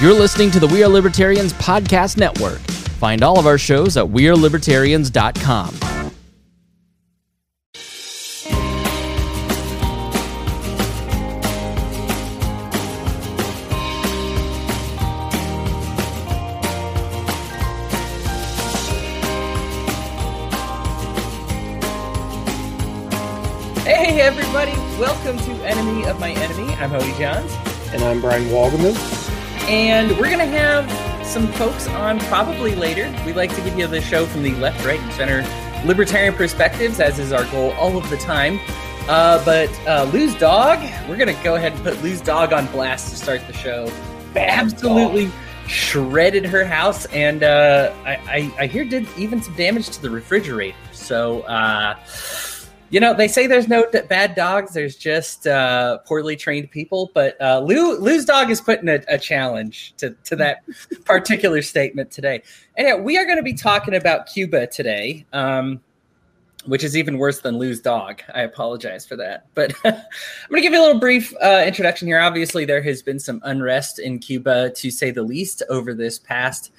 You're listening to the We Are Libertarians Podcast Network. Find all of our shows at WeareLibertarians.com. Hey everybody, welcome to Enemy of My Enemy. I'm Hody Johns. And I'm Brian Walgeman. And we're going to have some folks on probably later. We like to give you the show from the left, right, and center libertarian perspectives, as is our goal all of the time. Uh, but uh, Lou's Dog, we're going to go ahead and put Lou's Dog on blast to start the show. Absolutely shredded her house, and uh, I, I, I, hear did even some damage to the refrigerator. So, uh, you know, they say there's no bad dogs. There's just uh, poorly trained people. But uh, Lou, Lou's dog is putting a, a challenge to, to that particular statement today. And we are going to be talking about Cuba today, um, which is even worse than Lou's dog. I apologize for that. But I'm going to give you a little brief uh, introduction here. Obviously, there has been some unrest in Cuba, to say the least, over this past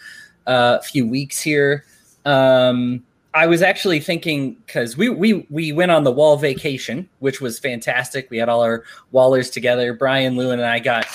uh, few weeks here. Um, I was actually thinking because we we we went on the wall vacation, which was fantastic. We had all our wallers together. Brian, Lou, and I got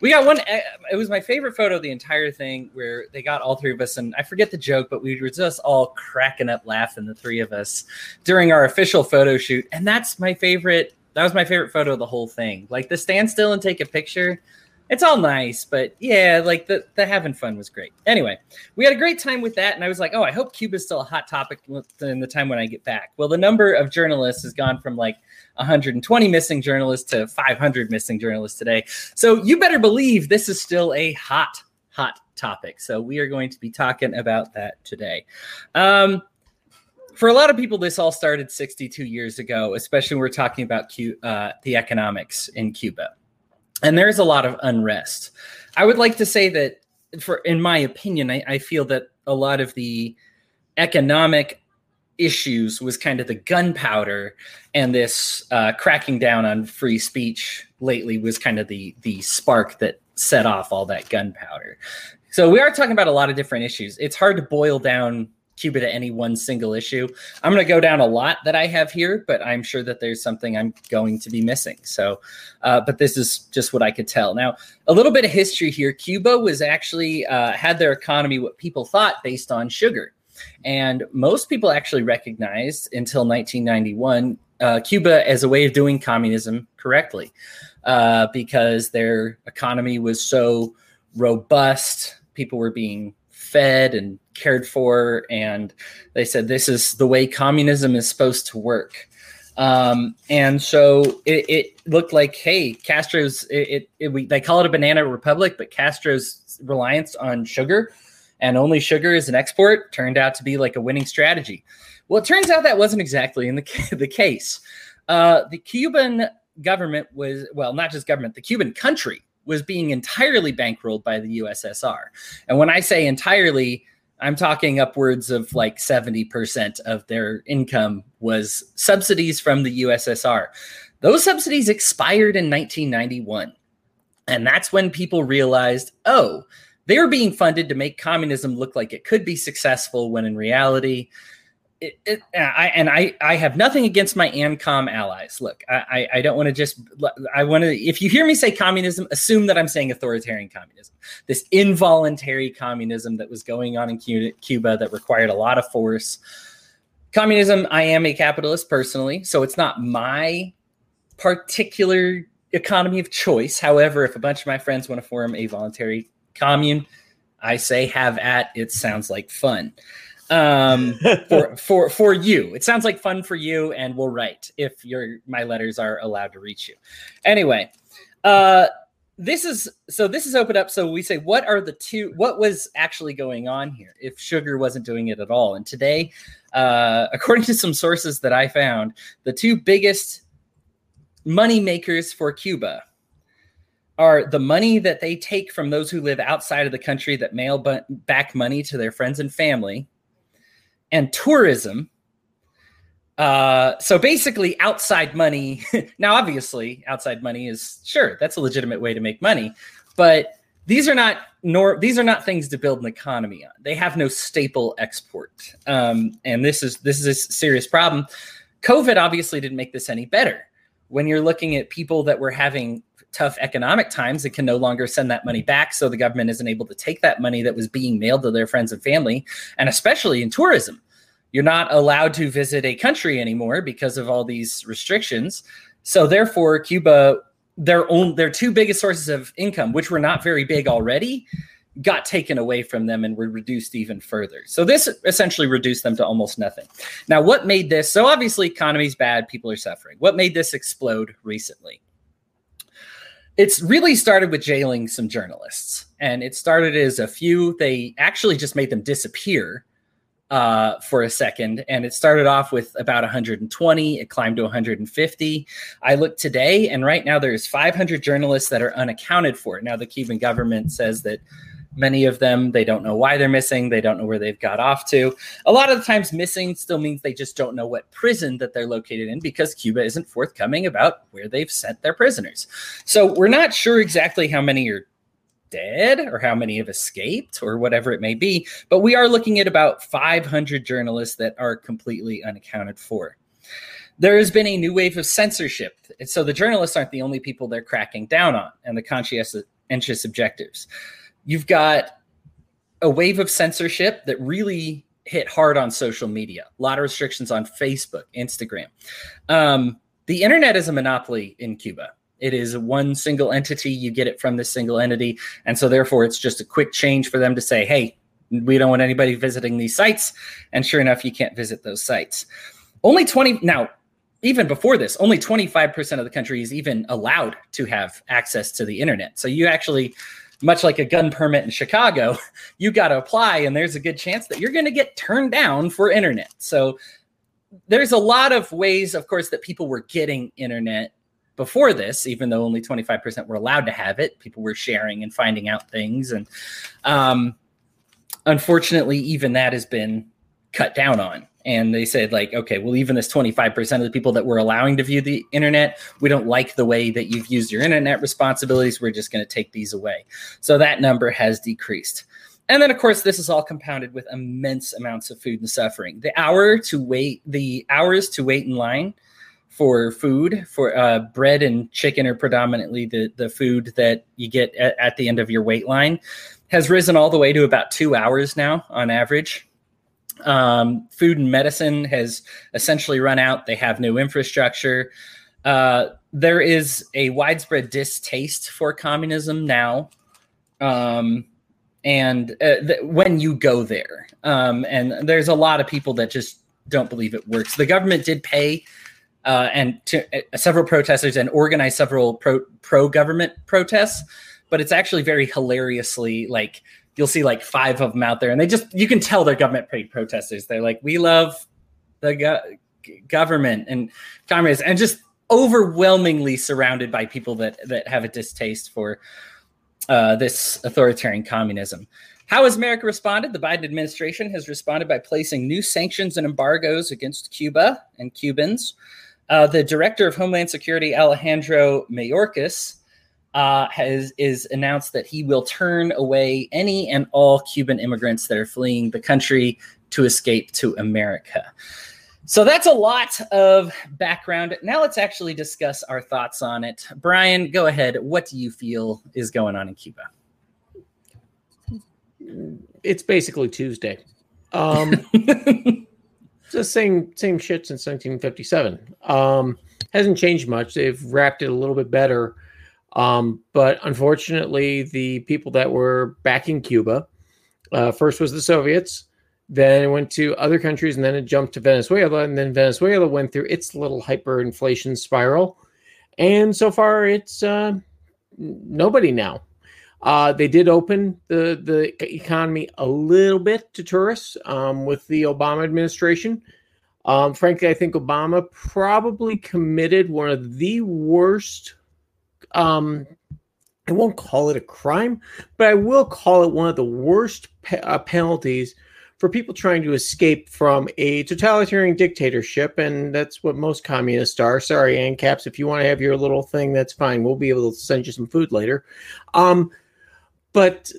we got one. Eh, it was my favorite photo of the entire thing, where they got all three of us, and I forget the joke, but we were just all cracking up laughing, the three of us, during our official photo shoot. And that's my favorite. That was my favorite photo of the whole thing. Like the stand still and take a picture it's all nice, but yeah, like the the having fun was great. Anyway, we had a great time with that, and I was like, oh, I hope Cuba's still a hot topic in the time when I get back. Well, the number of journalists has gone from like 120 missing journalists to 500 missing journalists today. So you better believe this is still a hot, hot topic. So we are going to be talking about that today. Um, for a lot of people, this all started 62 years ago, especially when we're talking about Q, uh, the economics in Cuba and there's a lot of unrest. I would like to say that, for in my opinion, I, I feel that a lot of the economic issues was kind of the gunpowder, and this uh, cracking down on free speech lately was kind of the the spark that set off all that gunpowder. So we are talking about a lot of different issues. It's hard to boil down Cuba to any one single issue. I'm going to go down a lot that I have here, but I'm sure that there's something I'm going to be missing. So, uh, but this is just what I could tell. Now, a little bit of history here. Cuba was actually uh, had their economy what people thought based on sugar, and most people actually recognized until 1991 uh, Cuba as a way of doing communism correctly, uh, because their economy was so robust. People were being fed and cared for, and they said this is the way communism is supposed to work. Um, and so it, it, looked like, hey, Castro's it, it, it we, they call it a banana republic, but Castro's reliance on sugar and only sugar as an export turned out to be like a winning strategy. Well, it turns out that wasn't exactly in the the case. Uh, the Cuban government was well, not just government, the Cuban country was being entirely bankrolled by the USSR. And when I say entirely, I'm talking upwards of like 70% of their income was subsidies from the USSR. Those subsidies expired in 1991. And that's when people realized, oh, they were being funded to make communism look like it could be successful when in reality, it, it, I, and I, I have nothing against my ANCOM allies. Look, I, I don't want to just, I want to, if you hear me say communism, assume that I'm saying authoritarian communism, this involuntary communism that was going on in Cuba that required a lot of force. Communism, I am a capitalist personally, so it's not my particular economy of choice. However, if a bunch of my friends want to form a voluntary commune, I say have at it sounds like fun um, for for for you. It sounds like fun for you, and we'll write if your my letters are allowed to reach you. Anyway, uh, this is so this is open up. So we say, what are the two? What was actually going on here if sugar wasn't doing it at all? And today, uh, according to some sources that I found, the two biggest money makers for Cuba are the money that they take from those who live outside of the country that mail back money to their friends and family and tourism. Uh, so basically, outside money. now, obviously, outside money is sure that's a legitimate way to make money, but these are not nor these are not things to build an economy on. They have no staple export, um, and this is this is a serious problem. COVID obviously didn't make this any better. When you're looking at people that were having tough economic times and can no longer send that money back, so the government isn't able to take that money that was being mailed to their friends and family, and especially in tourism, you're not allowed to visit a country anymore because of all these restrictions. So therefore, Cuba their own their two biggest sources of income, which were not very big already, got taken away from them and were reduced even further. So this essentially reduced them to almost nothing. Now, what made this so obviously economy's bad, people are suffering. What made this explode recently? It's really started with jailing some journalists. And it started as a few, they actually just made them disappear uh, for a second, and it started off with about 120. It climbed to 150. I looked today, and right now there's 500 journalists that are unaccounted for. Now the Cuban government says that many of them they don't know why they're missing. They don't know where they've got off to. A lot of the times, missing still means they just don't know what prison that they're located in because Cuba isn't forthcoming about where they've sent their prisoners. So we're not sure exactly how many are dead or how many have escaped or whatever it may be. But we are looking at about 500 journalists that are completely unaccounted for. There has been a new wave of censorship. So the journalists aren't the only people they're cracking down on and the conscientious objectives. You've got a wave of censorship that really hit hard on social media. A lot of restrictions on Facebook, Instagram. Um, the internet is a monopoly in Cuba. It is one single entity. You get it from this single entity. And so, therefore, it's just a quick change for them to say, hey, we don't want anybody visiting these sites. And sure enough, you can't visit those sites. Only 20, now, even before this, only 25% of the country is even allowed to have access to the internet. So, you actually, much like a gun permit in Chicago, you got to apply, and there's a good chance that you're going to get turned down for internet. So, there's a lot of ways, of course, that people were getting internet before this, even though only 25% were allowed to have it, people were sharing and finding out things. And um, unfortunately, even that has been cut down on. And they said, like, okay, well, even this 25% of the people that we're allowing to view the internet, we don't like the way that you've used your internet responsibilities. We're just going to take these away. So that number has decreased. And then, of course, this is all compounded with immense amounts of food and suffering. The hour to wait, the hours to wait in line for food for uh, bread and chicken are predominantly the, the food that you get at, at, the end of your wait line has risen all the way to about two hours now on average um, food and medicine has essentially run out. They have no infrastructure. Uh, there is a widespread distaste for communism now. Um, and uh, th- when you go there um, and there's a lot of people that just don't believe it works. The government did pay uh, and to, uh, several protesters and organized several pro pro government protests. But it's actually very hilariously like you'll see like five of them out there, and they just you can tell they're government paid protesters. They're like, we love the go- government and communists, and just overwhelmingly surrounded by people that that have a distaste for uh, this authoritarian communism. How has America responded? The Biden administration has responded by placing new sanctions and embargoes against Cuba and Cubans. Uh, the director of Homeland Security, Alejandro Mayorkas, uh, has is announced that he will turn away any and all Cuban immigrants that are fleeing the country to escape to America. So that's a lot of background. Now let's actually discuss our thoughts on it. Brian, go ahead. What do you feel is going on in Cuba? It's basically Tuesday. Um, the same same shit since 1957. Um, hasn't changed much. They've wrapped it a little bit better. Um, but unfortunately, the people that were backing Cuba uh, first was the Soviets, then it went to other countries, and then it jumped to Venezuela, and then Venezuela went through its little hyperinflation spiral, and so far it's uh, nobody now. Uh, they did open the the economy a little bit to tourists um, with the Obama administration. Um, frankly, I think Obama probably committed one of the worst. Um, I won't call it a crime, but I will call it one of the worst pe- uh, penalties for people trying to escape from a totalitarian dictatorship, and that's what most communists are. Sorry, ANCAPs, if you want to have your little thing, that's fine. We'll be able to send you some food later. Um, but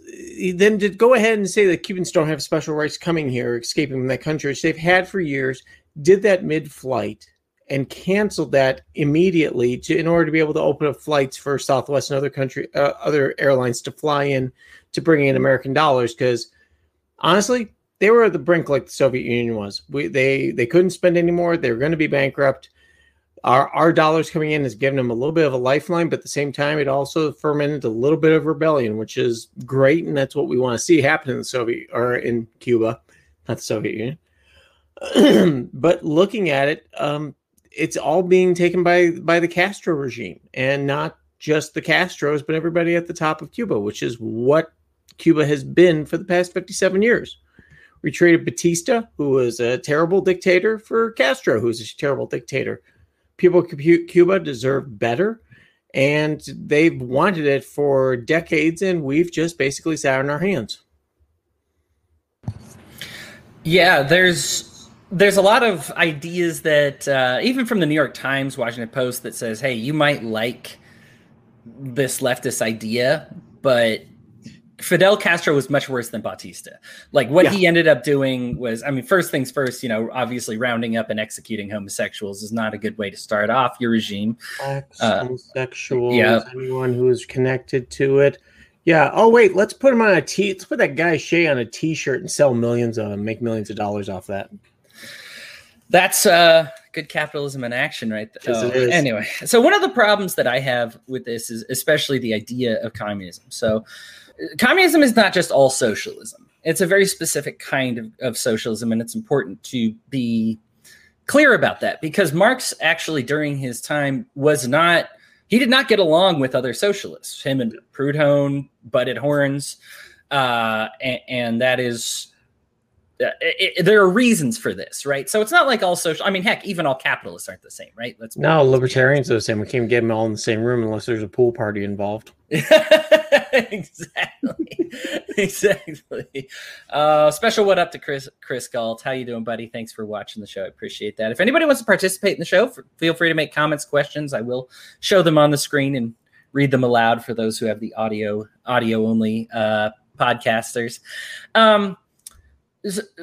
then to go ahead and say that Cubans don't have special rights coming here, escaping from that country, which they've had for years, did that mid-flight and canceled that immediately to in order to be able to open up flights for Southwest and other country uh, other airlines to fly in to bring in American dollars because honestly they were at the brink like the Soviet Union was. We they they couldn't spend anymore. They were going to be bankrupt. Our our dollars coming in has given them a little bit of a lifeline, but at the same time, it also fermented a little bit of rebellion, which is great, and that's what we want to see happen in the Soviet or in Cuba, not the Soviet Union. but looking at it, um, it's all being taken by by the Castro regime, and not just the Castros, but everybody at the top of Cuba, which is what Cuba has been for the past 57 years. We traded Batista, who was a terrible dictator, for Castro, who's a terrible dictator. People Cuba deserve better, and they've wanted it for decades, and we've just basically sat on our hands. Yeah, there's there's a lot of ideas that uh, even from the New York Times, Washington Post, that says, "Hey, you might like this leftist idea, but Fidel Castro was much worse than Batista. Like what yeah. he ended up doing was, I mean, first things first, you know, obviously rounding up and executing homosexuals is not a good way to start off your regime. Ex- uh, yeah. anyone who is connected to it. Yeah. Oh wait, let's put him on a t. Let's put that guy Che on a T-shirt and sell millions of them, make millions of dollars off that. That's uh, good capitalism in action, right? Oh, anyway, so one of the problems that I have with this is especially the idea of communism. So communism is not just all socialism. It's a very specific kind of, of socialism, and it's important to be clear about that because Marx actually, during his time, was not he did not get along with other socialists. Him and Proudhon butted horns, uh, and, and that is uh, it, it, there are reasons for this, right? So it's not like all social. I mean, heck, even all capitalists aren't the same, right? Let's no libertarians are the same. We can't get them all in the same room unless there's a pool party involved. exactly, exactly. Uh, special what up to Chris Chris Galt. How you doing, buddy? Thanks for watching the show. I appreciate that. If anybody wants to participate in the show, feel free to make comments, questions. I will show them on the screen and read them aloud for those who have the audio audio only uh, podcasters. Um,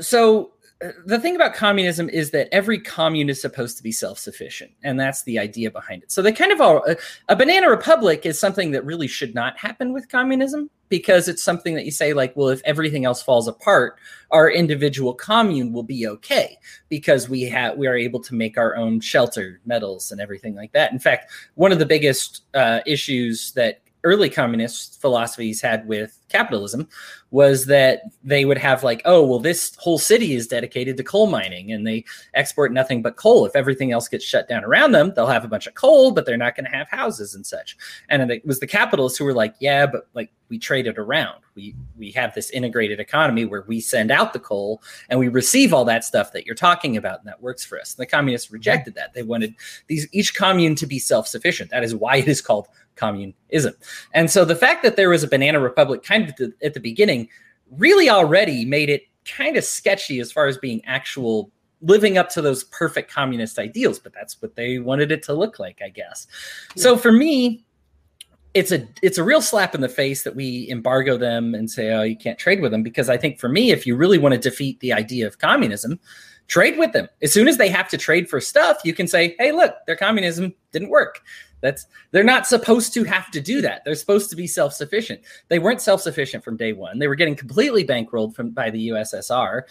so uh, the thing about communism is that every commune is supposed to be self-sufficient and that's the idea behind it. So they kind of all a, a, banana republic is something that really should not happen with communism because it's something that you say like well if everything else falls apart our individual commune will be okay because we have we are able to make our own shelter metals and everything like that. In fact one of the biggest uh, issues that early communist philosophies had with capitalism was that they would have like oh well this whole city is dedicated to coal mining and they export nothing but coal. If everything else gets shut down around them they'll have a bunch of coal but they're not going to have houses and such. And it was the capitalists who were like yeah but like we trade it around. We we have this integrated economy where we send out the coal and we receive all that stuff that you're talking about and that works for us. And the communists rejected that. They wanted these each commune to be self-sufficient. That is why it is called communism. And so the fact that there was a banana republic kind of at the, at the beginning really already made it kind of sketchy as far as being actual living up to those perfect communist ideals, but that's what they wanted it to look like, I guess. Yeah. So for me, it's a it's a real slap in the face that we embargo them and say, oh, you can't trade with them. Because I think for me, if you really want to defeat the idea of communism, trade with them. As soon as they have to trade for stuff, you can say, hey, look, their communism didn't work. That's they're not supposed to have to do that. They're supposed to be self-sufficient. They weren't self-sufficient from day one. They were getting completely bankrolled from by the USSR.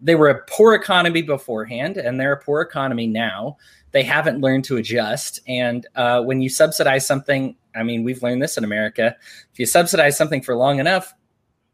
They were a poor economy beforehand, and they're a poor economy now. They haven't learned to adjust. And uh, when you subsidize something, I mean, we've learned this in America. If you subsidize something for long enough,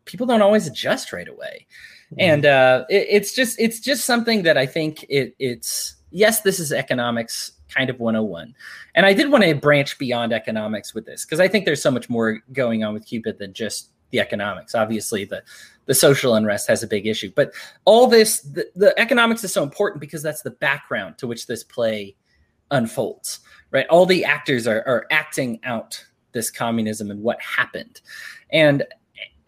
people don't always adjust right away. Mm-hmm. And uh, it, it's just it's just something that I think it, it's yes, this is economics kind of 101. And I did want to branch beyond economics with this because I think there's so much more going on with Cuba than just the economics. Obviously, the the social unrest has a big issue, but all this the, the economics is so important because that's the background to which this play unfolds. Right, all the actors are are acting out this communism and what happened, and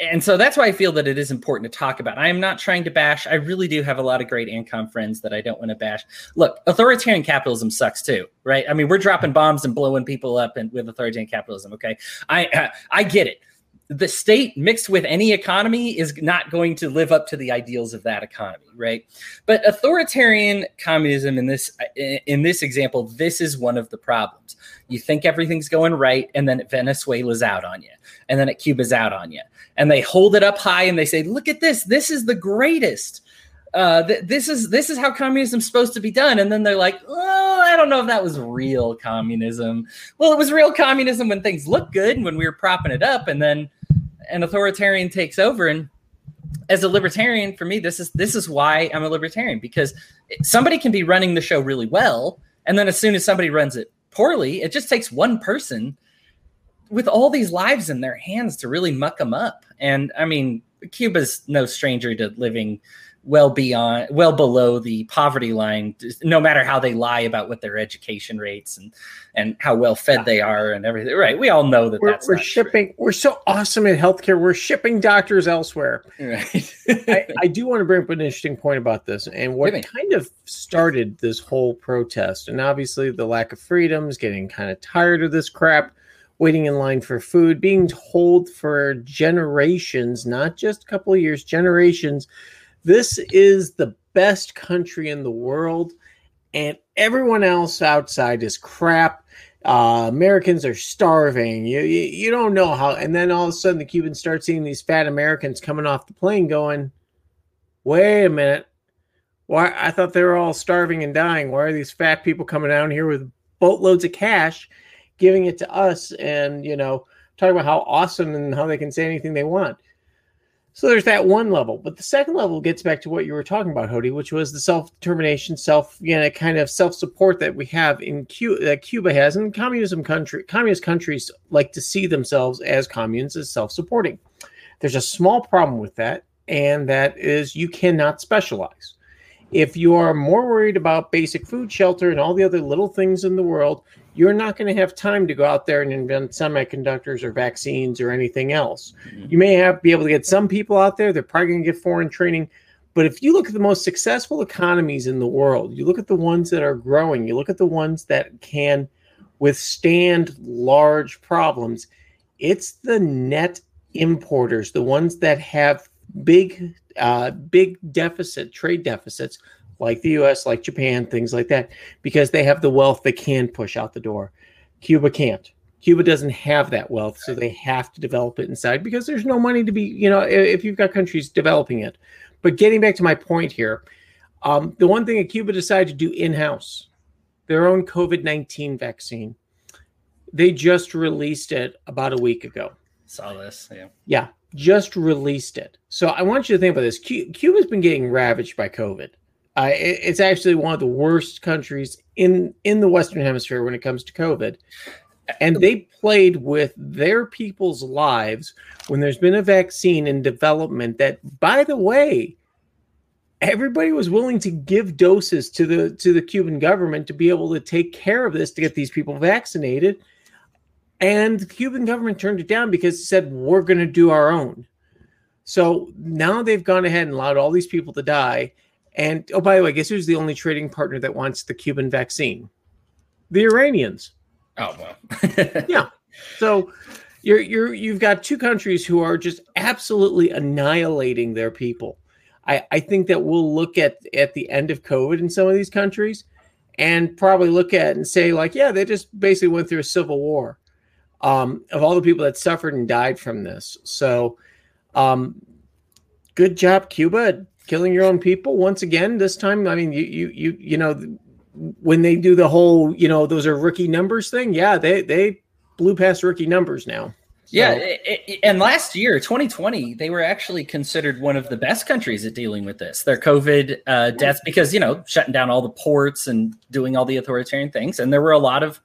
and so that's why I feel that it is important to talk about. I am not trying to bash. I really do have a lot of great ANCOM friends that I don't want to bash. Look, authoritarian capitalism sucks too, right? I mean, we're dropping bombs and blowing people up and with authoritarian capitalism. Okay, I uh, I get it. The state mixed with any economy is not going to live up to the ideals of that economy right? But authoritarian communism in this in this example this is one of the problems. You think everything's going right and then venezuela's out on you and then at cuba's out on you. And they hold it up high and they say look at this. This is the greatest. Uh, th- this is this is how communism's supposed to be done. And then they're like oh i don't know if that was real communism. Well it was real communism when things looked good and when we were propping it up and then an authoritarian takes over. And as a libertarian for me this is this is why i'm a libertarian because somebody can be running the show really well. And then as soon as somebody runs it poorly it just takes one person with all these lives in their hands to really muck them up. And i mean cuba's no stranger to living well beyond well below the poverty line no matter how they lie about what their education rates and and how well fed they are and everything. Right we all know that we're, that's we're shipping true. we're so awesome in healthcare we're shipping doctors elsewhere. Right. I, I, do want to bring up an interesting point about this and what kind of started this whole protest. And obviously the lack of freedoms getting kind of tired of this crap waiting in line for food being told for generations not just a couple of years generations this is the best country in the world, and everyone else outside is crap. Uh, Americans are starving. You, you you don't know how. And then all of a sudden, the Cubans start seeing these fat Americans coming off the plane, going, "Wait a minute, why? I thought they were all starving and dying. Why are these fat people coming down here with boatloads of cash, giving it to us, and you know, talking about how awesome and how they can say anything they want?" So there's that one level, but the second level gets back to what you were talking about, Hody, which was the self-determination, self, you know, kind of self-support that we have in Cuba, that Cuba has, and communism country, communist countries like to see themselves as communes as self-supporting. There's a small problem with that, and that is you cannot specialize. If you are more worried about basic food, shelter, and all the other little things in the world, you're not going to have time to go out there and invent semiconductors or vaccines or anything else. Mm-hmm. You may have be able to get some people out there. They're probably going to get foreign training. But if you look at the most successful economies in the world, you look at the ones that are growing, you look at the ones that can withstand large problems, it's the net importers, the ones that have big, uh, big deficit, trade deficits like the US, like Japan, things like that, because they have the wealth they can push out the door. Cuba can't. Cuba doesn't have that wealth, so they have to develop it inside because there's no money to be, you know, if you've got countries developing it. But getting back to my point here, um, the one thing that Cuba decided to do in house, their own COVID 19 vaccine, they just released it about a week ago. Saw this, yeah. Yeah, just released it. So I want you to think about this. Cuba's been getting ravaged by COVID. Uh, it, it's actually one of the worst countries in in the Western Hemisphere when it comes to COVID, and they played with their people's lives when there's been a vaccine in development. That, by the way, everybody was willing to give doses to the to the Cuban government to be able to take care of this to get these people vaccinated. And the Cuban government turned it down because it said we're going to do our own. So now they've gone ahead and allowed all these people to die and oh, by the way, guess who's the only trading partner that wants the Cuban vaccine? The Iranians. Oh well. yeah. So you're you're you've got two countries who are just absolutely annihilating their people. I, I think that we'll look at at the end of COVID in some of these countries and probably look at and say, like, yeah, they just basically went through a civil war um, of all the people that suffered and died from this. So um, good job, Cuba, killing your own people once again. This time, I mean, you you you you know when they do the whole you know those are rookie numbers thing. Yeah, they they blew past rookie numbers now. So. Yeah, it, it, and last year, 2020, they were actually considered one of the best countries at dealing with this. Their COVID uh, deaths, because you know, shutting down all the ports and doing all the authoritarian things, and there were a lot of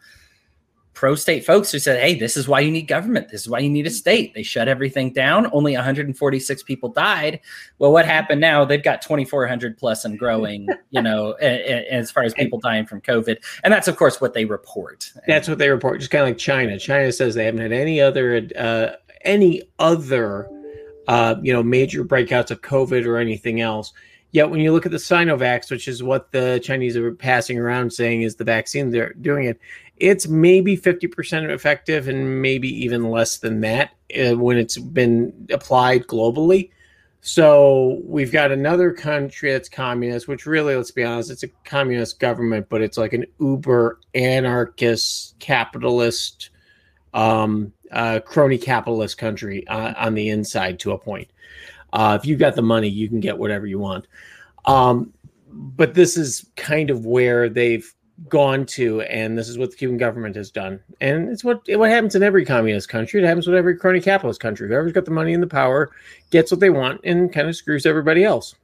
pro state folks who said, hey, this is why you need government. This is why you need a state. They shut everything down. Only 146 people died. Well, what happened now? They've got 2,400 plus and growing, you know, as far as people dying from COVID. And that's, of course, what they report. That's what they report. Just kind of like China. China says they haven't had any other, uh, any other, uh, you know, major breakouts of COVID or anything else. Yet when you look at the Sinovacs, which is what the Chinese are passing around saying is the vaccine they're doing it, it's maybe 50% effective and maybe even less than that uh, when it's been applied globally. So we've got another country that's communist, which really, let's be honest, it's a communist government, but it's like an uber anarchist, capitalist, um, uh, crony capitalist country uh, on the inside to a point. Uh, if you've got the money, you can get whatever you want. Um, but this is kind of where they've gone to, and this is what the Cuban government has done, and it's what what happens in every communist country. It happens with every crony capitalist country. Whoever's got the money and the power gets what they want, and kind of screws everybody else.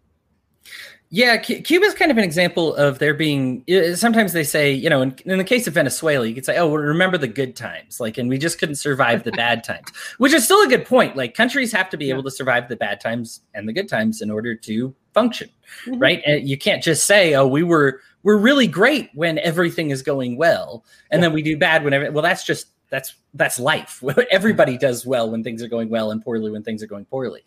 Yeah, Cuba is kind of an example of there being. Sometimes they say, you know, in, in, the case of Venezuela, you could say, "Oh, well, remember the good times," like, and we just couldn't survive the bad times, which is still a good point. Like, countries have to be yeah. able to survive the bad times and the good times in order to function, mm-hmm. right? And you can't just say, "Oh, we were we're really great when everything is going well, and yeah. then we do bad whenever." Well, that's just that's that's life. Everybody does well when things are going well and poorly when things are going poorly.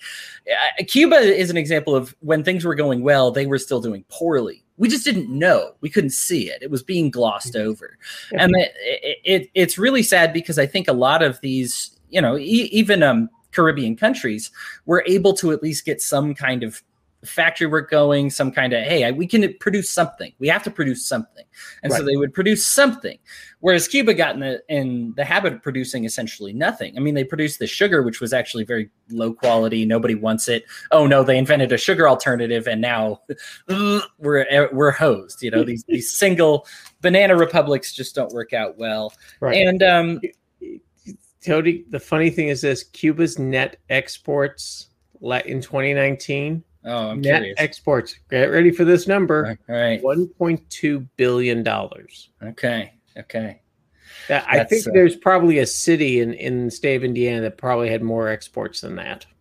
Uh, Cuba is an example of when things were going well, they were still doing poorly. We just didn't know. We couldn't see it. It was being glossed mm-hmm. over. And it, it, it's really sad because I think a lot of these, you know, e- even um, Caribbean countries were able to at least get some kind of factory work going, some kind of hey, we can produce something. We have to produce something, and right. so they would produce something. Whereas Cuba got in the in the habit of producing essentially nothing. I mean, they produced the sugar, which was actually very low quality. Nobody wants it. Oh no, they invented a sugar alternative, and now we're we're hosed. You know, these these single banana republics just don't work out well. Right. And um, Tony, the funny thing is this: Cuba's net exports in 2019 Oh, I'm net curious. exports. Get ready for this number. All right. One point two billion dollars. Okay. Okay. That, I think uh, there's probably a city in in the state of Indiana that probably had more exports than that.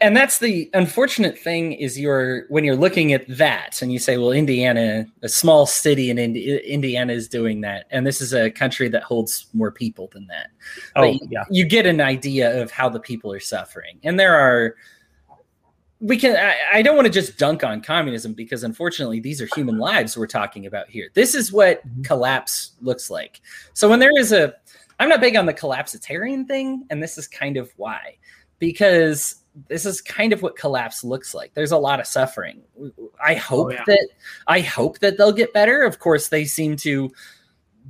And that's the unfortunate thing is you're when you're looking at that and you say, well, Indiana, a small city in Indi- Indiana is doing that, and this is a country that holds more people than that. Oh, yeah. You get an idea of how the people are suffering, and there are we can I, I, don't want to just dunk on communism because unfortunately these are human lives we're talking about here. This is what mm-hmm. collapse looks like. So when there is a i'm not big on the collapsitarian thing and this is kind of why. Because this is kind of what collapse looks like. There's a lot of suffering. I hope oh, yeah. that i hope that they'll get better. Of course they seem to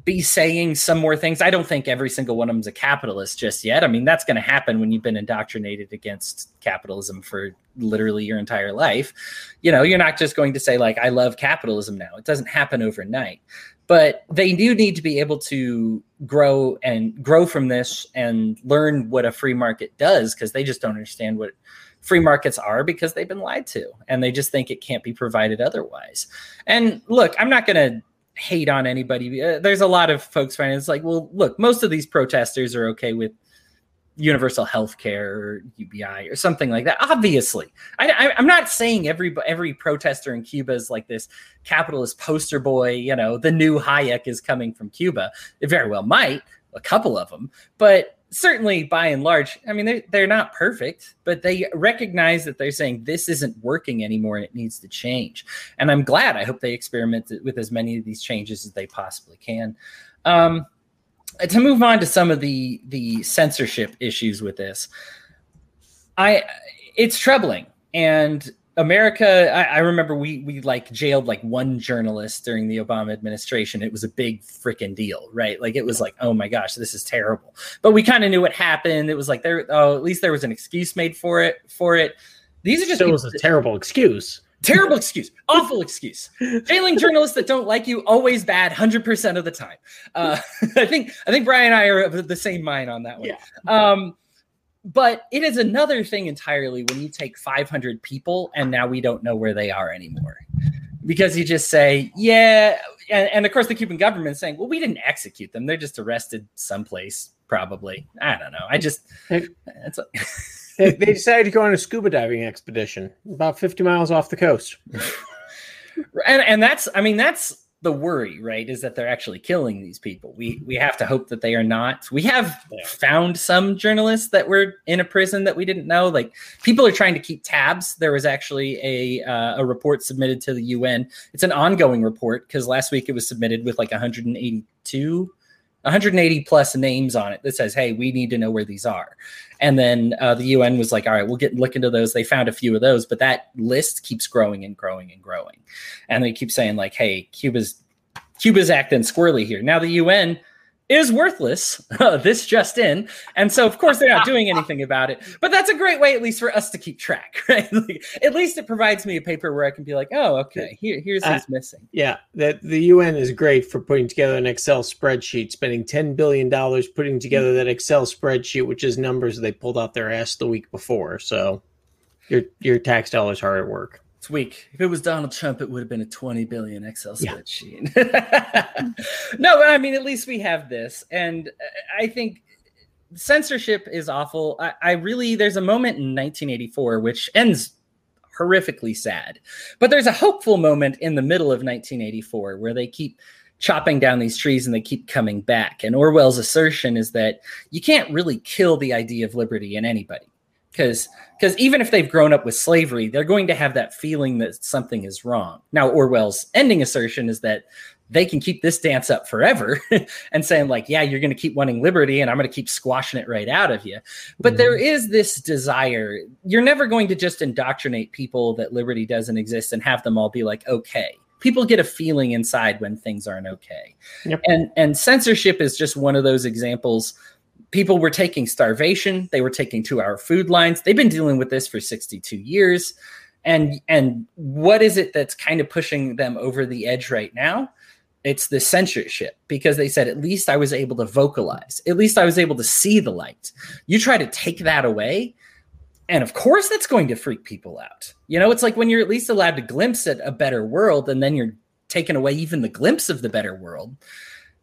be saying some more things. I don't think every single one of them's a capitalist just yet. I mean, that's going to happen when you've been indoctrinated against capitalism for literally your entire life. You know, you're not just going to say like I love capitalism now. It doesn't happen overnight. But they do need to be able to grow and grow from this and learn what a free market does because they just don't understand what free markets are because they've been lied to and they just think it can't be provided otherwise. And look, I'm not going to hate on anybody. Uh, there's a lot of folks finding it's like, well, look, most of these protesters are okay with universal health care or UBI or something like that. Obviously, I, am not saying every every protester in Cuba is like this capitalist poster boy. You know, the new Hayek is coming from Cuba. It very well might, a couple of them, but certainly by and large, I mean, they're, they're not perfect, but they recognize that they're saying this isn't working anymore and it needs to change. And I'm glad. I hope they experiment with as many of these changes as they possibly can. Um, to move on to some of the the censorship issues with this, I it's troubling and America, I, I, remember we we like jailed like one journalist during the Obama administration. It was a big freaking deal, right? Like it was like, oh my gosh, this is terrible. But we kind of knew what happened. It was like there, oh, at least there was an excuse made for it. For it, these are just. It was a terrible excuse. Terrible excuse, awful excuse. Jailing journalists that don't like you always bad, hundred percent of the time. Uh, I think I think Brian and I are of the same mind on that one. Yeah. Um, but it is another thing entirely when you take 500 people and now we don't know where they are anymore. Because you just say yeah and, and of course the cuban government saying well we didn't execute them. They're just arrested someplace probably. I don't know. I just they, they decided to go on a scuba diving expedition about 50 miles off the coast. And and that's i mean that's the worry, right, is that they're actually killing these people. We we have to hope that they are not. We have yeah. found some journalists that were in a prison that we didn't know. Like people are trying to keep tabs. There was actually a uh, a report submitted to the UN. It's an ongoing report because last week it was submitted with like 182 180 plus names on it that says, "Hey, we need to know where these are." And then uh, the UN was like, "All right, we'll get look into those." They found a few of those, but that list keeps growing and growing and growing. And they keep saying like, "Hey, Cuba's Cuba's acting squirrely here." Now the UN is worthless. this just in. And so, of course, they're not doing anything about it. But that's a great way, at least, for us to keep track, right? like, at least it provides me a paper where I can be like, oh, okay, here, here's uh, missing. Yeah, that the UN is great for putting together an Excel spreadsheet, spending $10 billion putting together mm-hmm. that Excel spreadsheet, which is numbers they pulled out their ass the week before. So your, your tax dollars hard at work. It's weak. If it was Donald Trump, it would have been a 20 billion Excel spreadsheet. Yeah. no, but I mean, at least we have this. And uh, I think censorship is awful. I, I really, there's a moment in 1984 which ends horrifically sad, but there's a hopeful moment in the middle of 1984 where they keep chopping down these trees and they keep coming back. And Orwell's assertion is that you can't really kill the idea of liberty in anybody because because even if they've grown up with slavery they're going to have that feeling that something is wrong. Now orwell's ending assertion is that they can keep this dance up forever and saying like yeah you're going to keep wanting liberty and i'm going to keep squashing it right out of you. But mm-hmm. there is this desire. You're never going to just indoctrinate people that liberty doesn't exist and have them all be like okay. People get a feeling inside when things aren't okay. Yep. and and censorship is just one of those examples people were taking starvation. They were taking two hour food lines. They've been dealing with this for 62 years. And and what is it that's kind of pushing them over the edge right now? It's the censorship because they said at least i was able to vocalize. At least i was able to see the light. You try to take that away and of course that's going to freak people out. You know it's like when you're at least allowed to glimpse at a better world and then you're taking away even the glimpse of the better world.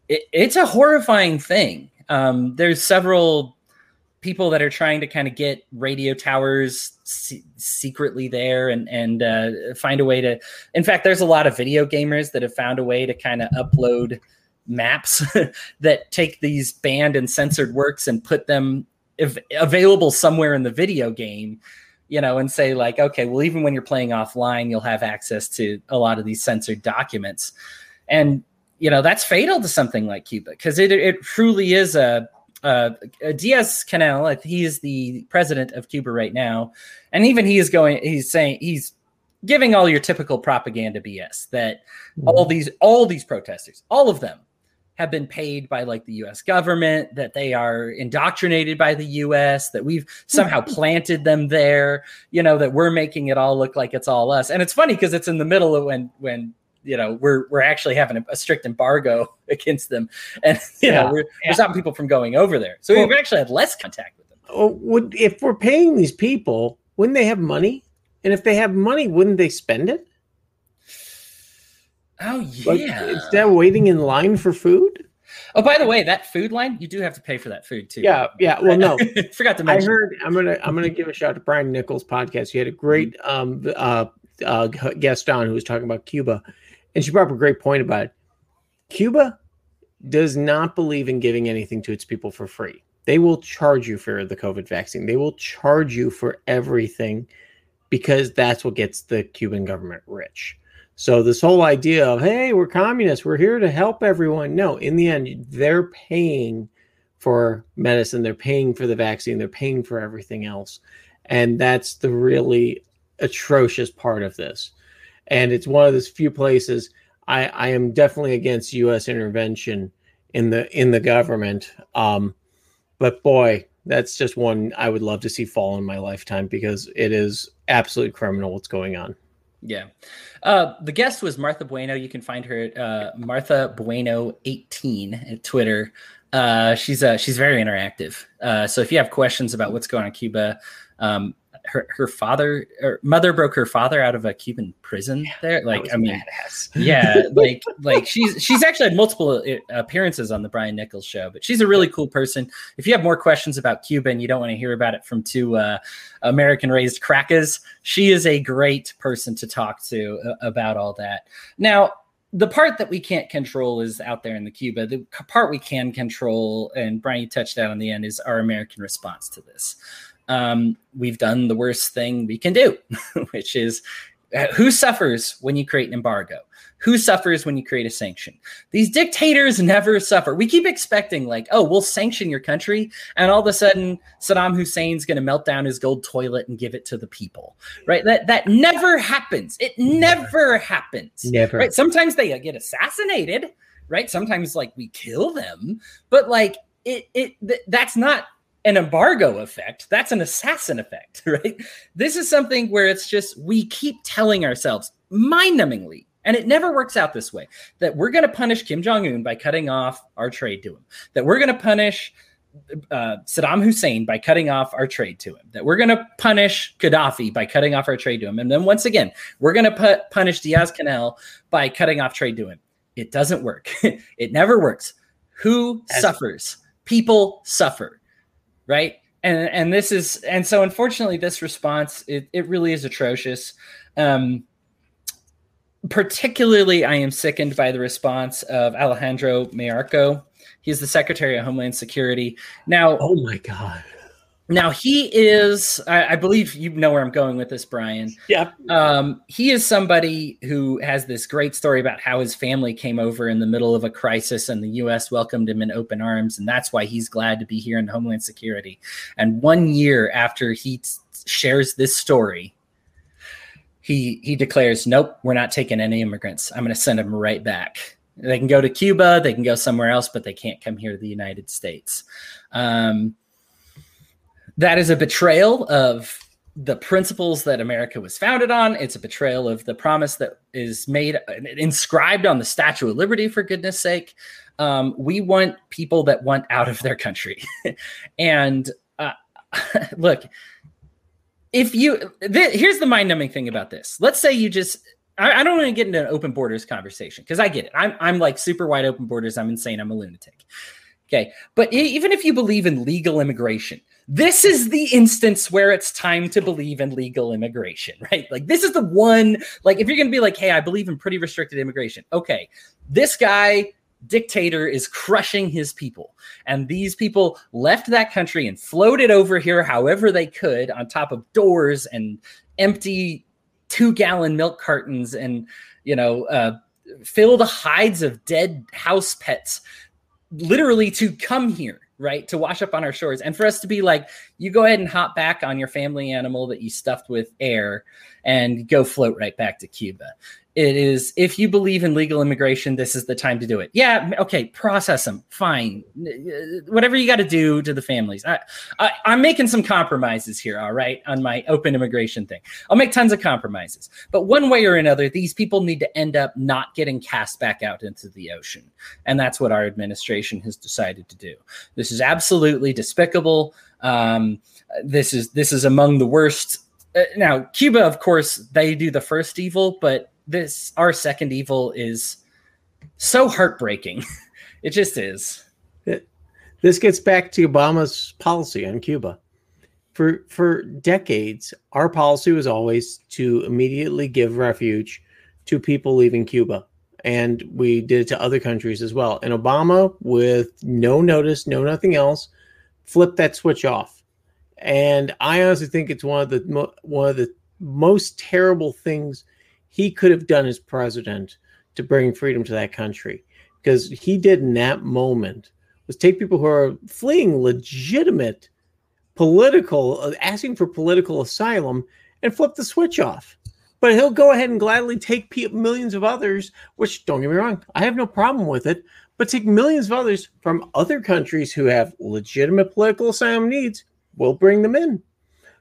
It, it's a horrifying thing um, there's several people that are trying to kind of get radio towers se- secretly there and and uh, find a way to. In fact, there's a lot of video gamers that have found a way to kind of upload maps that take these banned and censored works and put them if available somewhere in the video game you know and say like okay well even when you're playing offline you'll have access to a lot of these censored documents and you know that's fatal to something like Cuba because it it truly is a, a, a Diaz Canel. He is the president of Cuba right now, and even he is going. He's saying he's giving all your typical propaganda BS that mm-hmm. all these all these protesters, all of them, have been paid by like the U.S. government, that they are indoctrinated by the U.S., that we've somehow planted them there, you know, that we're making it all look like it's all us. And it's funny because it's in the middle of when when you know we're we're actually having a, a strict embargo against them and you yeah, know we're, yeah. we're, stopping people from going over there so well, we've actually had less contact with them oh, would if we're paying these people wouldn't they have money and if they have money wouldn't they spend it oh yeah like, instead waiting in line for food Oh, by the way, that food line, you do have to pay for that food too. Yeah, yeah. Well, no, forgot to mention. I heard. I'm gonna I'm gonna give a shout out to Brian Nichols podcast. He had a great um uh, uh guest on who was talking about Cuba, and she brought up a great point about it. Cuba does not believe in giving anything to its people for free. They will charge you for the COVID vaccine. They will charge you for everything because that's what gets the Cuban government rich. So this whole idea of hey, we're communists, we're here to help everyone. No, in the end, they're paying for medicine, they're paying for the vaccine, they're paying for everything else. And that's the really atrocious part of this and it's one of those few places I, I am definitely against U.S. intervention in the in the government. Um, but boy, that's just one I would love to see fall in my lifetime because it is absolutely criminal what's going on. Yeah. Uh, the guest was Martha Bueno. You can find her at uh, Martha Bueno 18 at Twitter. Uh, she's uh, she's very interactive. Uh, so if you have questions about what's going on in Cuba, um, her her father or mother broke her father out of a Cuban prison yeah, there. Like I mean, yeah, like like she's she's actually had multiple uh, appearances on the Brian Nichols show, but she's a really cool person. If you have more questions about Cuba and you don't want to hear about it from two uh, American raised crackers, she is a great person to talk to uh, about all that. Now, the part that we can't control is out there in the Cuba. The part we can control, and Brian, you touched that on the end, is our American response to this. Um, we've done the worst thing we can do, which is uh, who suffers when you create an embargo? Who suffers when you create a sanction? These dictators never suffer. We keep expecting, like, oh, we'll sanction your country, and all of a sudden Saddam Hussein's going to melt down his gold toilet and give it to the people, right? That that never happens. It never, never happens. Never. Right? Sometimes they uh, get assassinated, right? Sometimes like we kill them, but like it it th- that's not an embargo effect. That's an assassin effect, right? This is something where it's just we keep telling ourselves mind numbingly and it never works out this way that we're going to punish Kim Jong un by cutting off our trade to him, that we're going to punish uh, Saddam Hussein by cutting off our trade to him, that we're going to punish Gaddafi by cutting off our trade to him. And then once again, we're going to put, punish Diaz Canel by cutting off trade to him. It doesn't work. it never works. Who As- suffers? People suffer, right? And, and this is, and so unfortunately, this response, it, it really is atrocious. Um, particularly, I am sickened by the response of Alejandro Mayorkas. He's the Secretary of Homeland Security. Now, oh my God. Now he is, I, I, believe you know where I'm going with this, Brian. Yeah. Um, he is somebody who has this great story about how his family came over in the middle of a crisis and the U.S. welcomed him in open arms, and that's why he's glad to be here in Homeland Security. And one year after he t- shares this story, he he declares, "Nope, we're not taking any immigrants. I'm going to send them right back. They can go to Cuba, they can go somewhere else, but they can't come here to the United States." Um, that is a betrayal of the principles that America was founded on. It's a betrayal of the promise that is made inscribed on the Statue of Liberty. For goodness sake, um, we want people that want out of their country, and uh, look if you th- here's the mind-numbing thing about this. Let's say you just i, I don't want to get into an open borders conversation because i get it. I'm, I'm like super wide open borders. I'm insane. I'm a lunatic. Okay. But even if you believe in legal immigration this is the instance where it's time to believe in legal immigration right like this is the one like if you're going to be like hey i believe in pretty restricted immigration okay this guy dictator is crushing his people. And these people left that country and floated over here however they could on top of doors and empty two gallon milk cartons and, you know, uh, filled hides of dead house pets literally to come here right? To wash up on our shores. And for us to be like you go ahead and hop back on your family animal that you stuffed with air and go float right back to cuba. It is if you believe in legal immigration this is the time to do it. Yeah okay process them fine. Uh, whatever you got to do to the families. I, I i'm making some compromises here all right on my open immigration thing. I'll make tons of compromises. But one way or another these people need to end up not getting cast back out into the ocean. And that's what our administration has decided to do. This is absolutely despicable um, this is this is among the worst uh, now cuba of course they do the first evil but this our second evil is so heartbreaking. it just is. It, this gets back to Obama's policy on Cuba. For for decades, our policy was always to immediately give refuge to people leaving Cuba. And we did it to other countries as well. And Obama, with no notice, no nothing else, flipped that switch off. And I honestly think it's one of the one of the most terrible things he could have done as president to bring freedom to that country. Because he did in that moment was take people who are fleeing legitimate political asking for political asylum and flip the switch off. But he'll go ahead and gladly take millions of others which don't get me wrong i have no problem with it but take millions of others from other countries who have legitimate political asylum needs we'll bring them in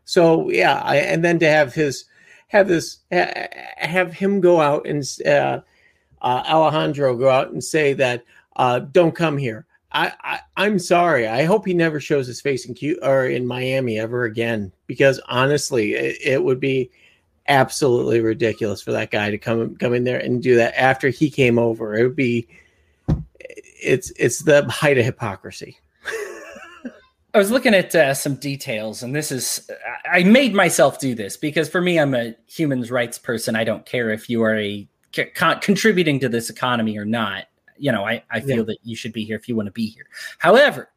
so yeah I, and then to have his have this have him go out and uh, uh, Alejandro go out and say that uh, don't come here. I, I am sorry. I hope he never shows his face in Q or in Miami ever again because honestly, it, it would be absolutely ridiculous for that guy to come come in there and do that after he came over. It would be it's it's the height of hypocrisy. I was looking at uh, some details, and this is I made myself do this because for me, I'm a human rights person. I don't care if you are a con- contributing to this economy or not, you know, I, I feel Yeah. that you should be here if you want to be here. However,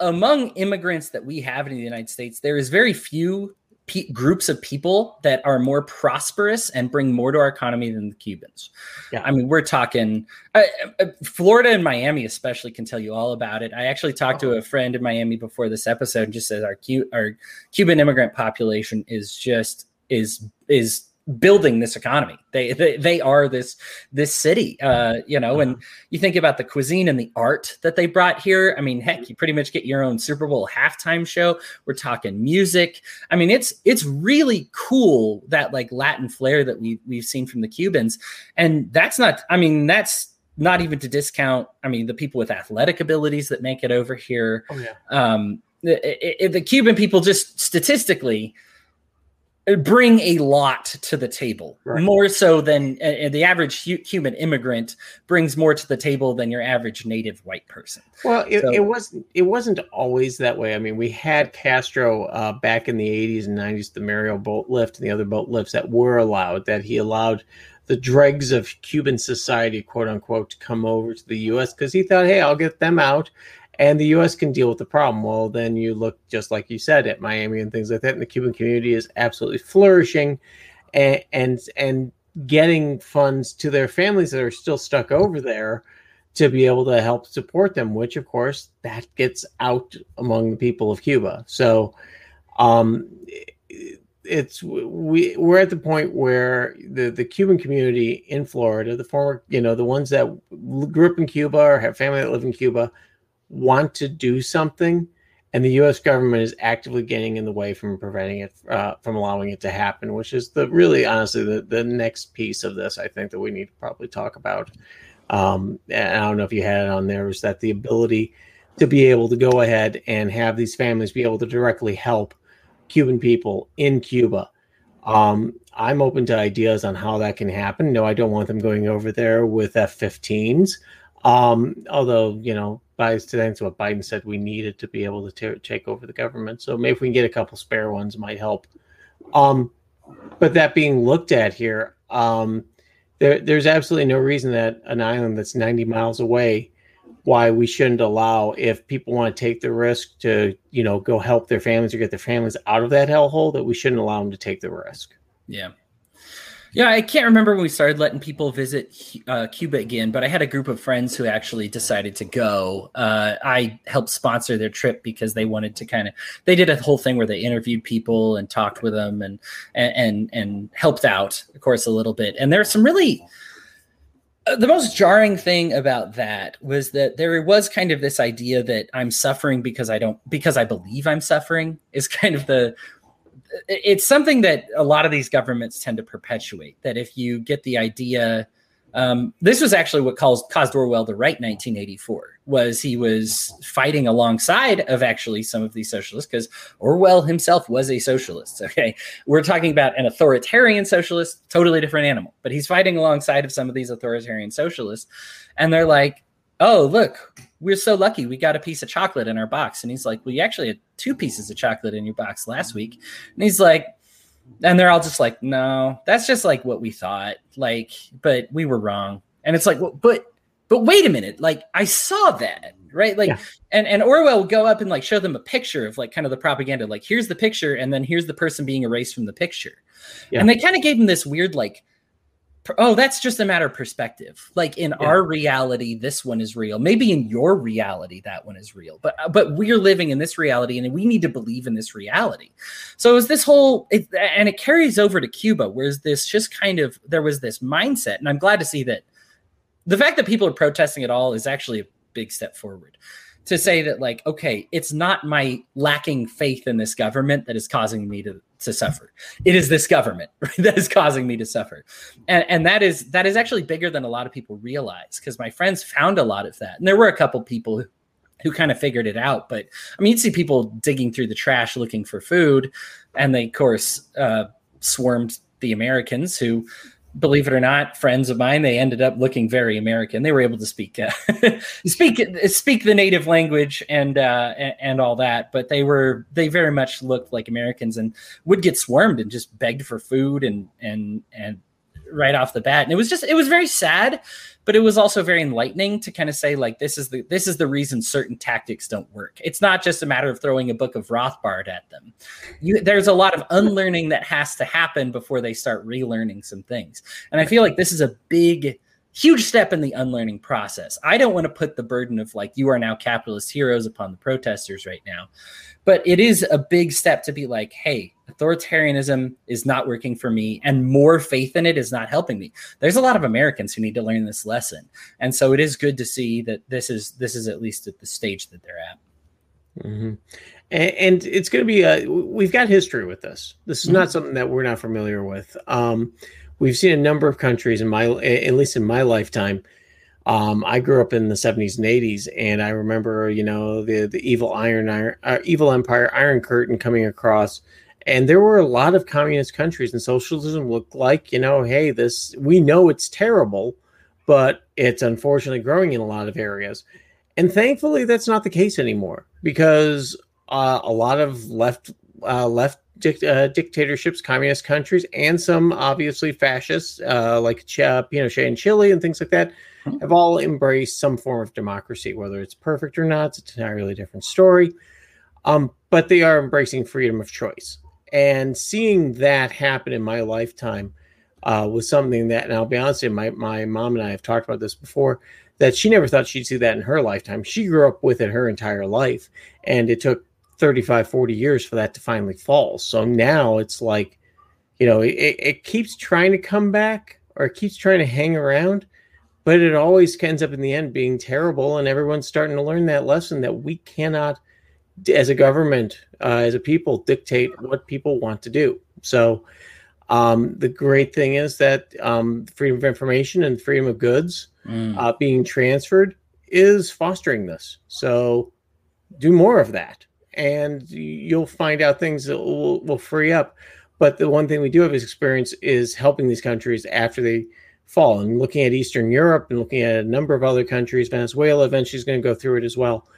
among immigrants that we have in the United States, there is very few pe- groups of people that are more prosperous and bring more to our economy than the Cubans. Yeah. I mean, we're talking uh, uh, Florida and Miami, especially, can tell you all about it. I actually talked to a friend in Miami before this episode, and just says our Cu- our Cuban immigrant population is just is is building this economy. They they, they are this this city, uh, you know. And you think about the cuisine and the art that they brought here. I mean, heck, you pretty much get your own Super Bowl halftime show. We're talking music. I mean, it's it's really cool that like Latin flair that we we've seen from the Cubans, and that's not. I mean, that's not even to discount. I mean, the people with athletic abilities that make it over here Oh yeah. um, the, the Cuban people just statistically bring a lot to the table, Right. more so than uh, the average hu- Cuban immigrant brings more to the table than your average native white person. Well, it, So- it wasn't it wasn't always that way. I mean, we had Castro uh, back in the '80s and '90s, the Mariel boat lift and the other boat lifts that were allowed. That he allowed the dregs of Cuban society, quote unquote, to come over to the U.S. because he thought, hey, I'll get them out, and the U.S. can deal with the problem. Well, then you look just like you said at Miami and things like that, and the Cuban community is absolutely flourishing, and and and getting funds to their families that are still stuck over there to be able to help support them, which of course that gets out among the people of Cuba. So um it's we we're at the point where the the Cuban community in Florida, the former, you know, the ones that grew up in Cuba or have family that live in Cuba want to do something and the US government is actively getting in the way from preventing it uh, from allowing it to happen, which is the really honestly the the next piece of this I think that we need to probably talk about um, and I don't know if you had it on there, is that the ability to be able to go ahead and have these families be able to directly help Cuban people in Cuba. Um, I'm open to ideas on how that can happen. No, I don't want them going over there with F-15s. Um, although you know, by that's what Biden said we needed to be able to ta- take over the government. So maybe if we can get a couple spare ones, might help. Um, but that being looked at here, um, there, there's absolutely no reason that an island that's 90 miles away why we shouldn't allow if people want to take the risk to you know go help their families or get their families out of that hellhole that we shouldn't allow them to take the risk Yeah. Yeah, I can't remember when we started letting people visit uh, Cuba again, but I had a group of friends who actually decided to go. Uh, I helped sponsor their trip because they wanted to kind of. They did a whole thing where they interviewed people and talked with them and and and, helped out, of course, a little bit. And there's some really. uh, The most jarring thing about that was that there was kind of this idea that I'm suffering because I don't because I believe I'm suffering is kind of the it's something that a lot of these governments tend to perpetuate that if you get the idea um, this was actually what caused, caused orwell to write 1984 was he was fighting alongside of actually some of these socialists because orwell himself was a socialist okay? We're talking about an authoritarian socialist totally different animal but he's fighting alongside of some of these authoritarian socialists and they're like oh look we're so lucky we got a piece of chocolate in our box. And he's like well you actually had two pieces of chocolate in your box last week. And he's like and they're all just like no that's just like what we thought. Like but we were wrong. And it's like well, but but wait a minute. Like i saw that. Right? Like Yeah. and and orwell would go up and like show them a picture of like kind of the propaganda like here's the picture and then here's the person being erased from the picture. Yeah. and they kind of gave him this weird like oh that's just a matter of perspective. Like in Yeah. our reality this one is real. Maybe in your reality that one is real. But uh, but we're living in this reality and we need to believe in this reality. So it was this whole it, and it carries over to cuba where's this just kind of there was this mindset and i'm glad to see that the fact that people are protesting at all is actually a big step forward to say that like okay it's not my lacking faith in this government that is causing me to to suffer. It is this government right, that is causing me to suffer. And and that is that is actually bigger than a lot of people realize because my friends found a lot of that. And there were a couple people who, who kind of figured it out but i mean you'd see people digging through the trash looking for food and they of course uh, swarmed the americans who believe it or not, friends of mine, they ended up looking very American. They were able to speak uh, speak speak the native language and uh, and, all that, but they were they very much looked like Americans and would get swarmed and just begged for food and and and right off the bat. And it was just it was very sad, but it was also very enlightening to kind of say like this is the this is the reason certain tactics don't work. It's not just a matter of throwing a book of Rothbard at them. You, there's a lot of unlearning that has to happen before they start relearning some things. And I feel like this is a big huge step in the unlearning process. I don't want to put the burden of like you are now capitalist heroes upon the protesters right now. But it is a big step to be like, hey, authoritarianism is not working for me and more faith in it is not helping me. There's a lot of Americans who need to learn this lesson. And so it is good to see that this is this is at least at the stage that they're at. Mm-hmm. And, and, it's going to be a, we've got history with this. This is mm-hmm. not something that we're not familiar with. Um, we've seen a number of countries in my at least in my lifetime um, I grew up in the 70s and 80s, and I remember, you know, the the evil iron, iron uh, evil empire, Iron Curtain coming across, and there were a lot of communist countries, and socialism looked like, you know, hey, this we know it's terrible, but it's unfortunately growing in a lot of areas, and thankfully that's not the case anymore because uh, a lot of left uh, left dic- uh, dictatorships, communist countries, and some obviously fascists uh, like Ch- Pinochet in Chile and things like that hmm. have all embraced some form of democracy. Whether it's perfect or not, it's an entirely different story. Um, but they are embracing freedom of choice. And seeing that happen in my lifetime uh, was something that, and I'll be honest, with you, my, my mom and I have talked about this before, that she never thought she'd see that in her lifetime. She grew up with it her entire life. And it took 35, 40 years for that to finally fall. So now it's like, you know, it, it keeps trying to come back or it keeps trying to hang around, but it always ends up in the end being terrible. And everyone's starting to learn that lesson that we cannot, as a government, uh, as a people, dictate what people want to do. So um, the great thing is that um, freedom of information and freedom of goods mm. uh, being transferred is fostering this. So do more of that and you'll find out things that will, will free up. But the one thing we do have is experience is helping these countries after they fall. And looking at Eastern Europe and looking at a number of other countries, Venezuela eventually is going to go through it as well,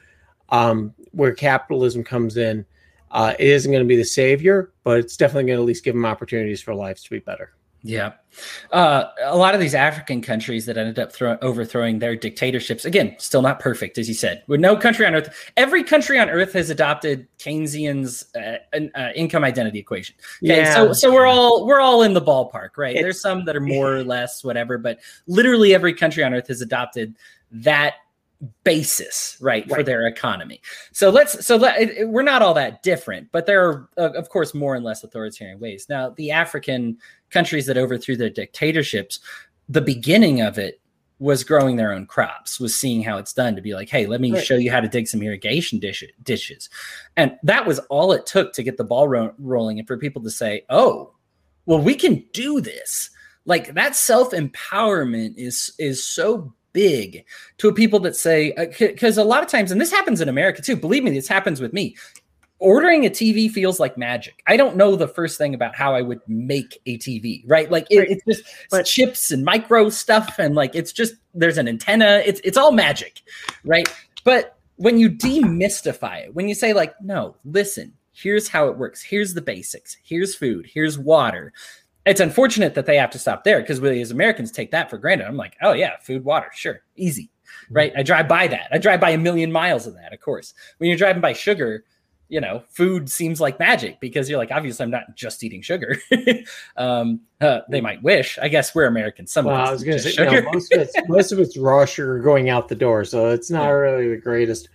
um, where capitalism comes in. Uh, it isn't going to be the savior, but it's definitely going to at least give them opportunities for lives to be better. Yeah. Uh, a lot of these African countries that ended up throw- overthrowing their dictatorships, again, still not perfect, as you said. With no country on earth, every country on earth has adopted Keynesian's uh, uh, income identity equation. Okay, yeah. so so we're all we're all in the ballpark, right? It's, There's some that are more or less whatever, but literally every country on earth has adopted that basis right, right, for their economy. So let's so let, it, we're not all that different but there are uh, of course more and less authoritarian ways. Now the african countries that overthrew their dictatorships the beginning of it was growing their own crops was seeing how it's done to be like hey let me right. show you how to dig some irrigation dish- dishes. And that was all it took to get the ball ro- rolling and for people to say oh well we can do this. Like that self empowerment is is so big to people that say because uh, a lot of times and this happens in america too believe me this happens with me. Ordering a tv feels like magic. I don't know the first thing about how i would make a tv right? Like it, it's just but, chips and micro stuff and like it's just there's an antenna. It's it's all magic right? But when you demystify it when you say like no listen here's how it works. Here's the basics. Here's food. Here's water it's unfortunate that they have to stop there because we as Americans take that for granted. I'm like, oh yeah, food, water, sure, easy, mm-hmm. right? I drive by that. I drive by a million miles of that, of course. When you're driving by sugar, you know, food seems like magic because you're like, obviously, I'm not just eating sugar. um, uh, they might wish. I guess we're Americans. Some well, of I was going to say. No, most, of it's, most of it's raw sugar going out the door, so it's not yeah. really the greatest.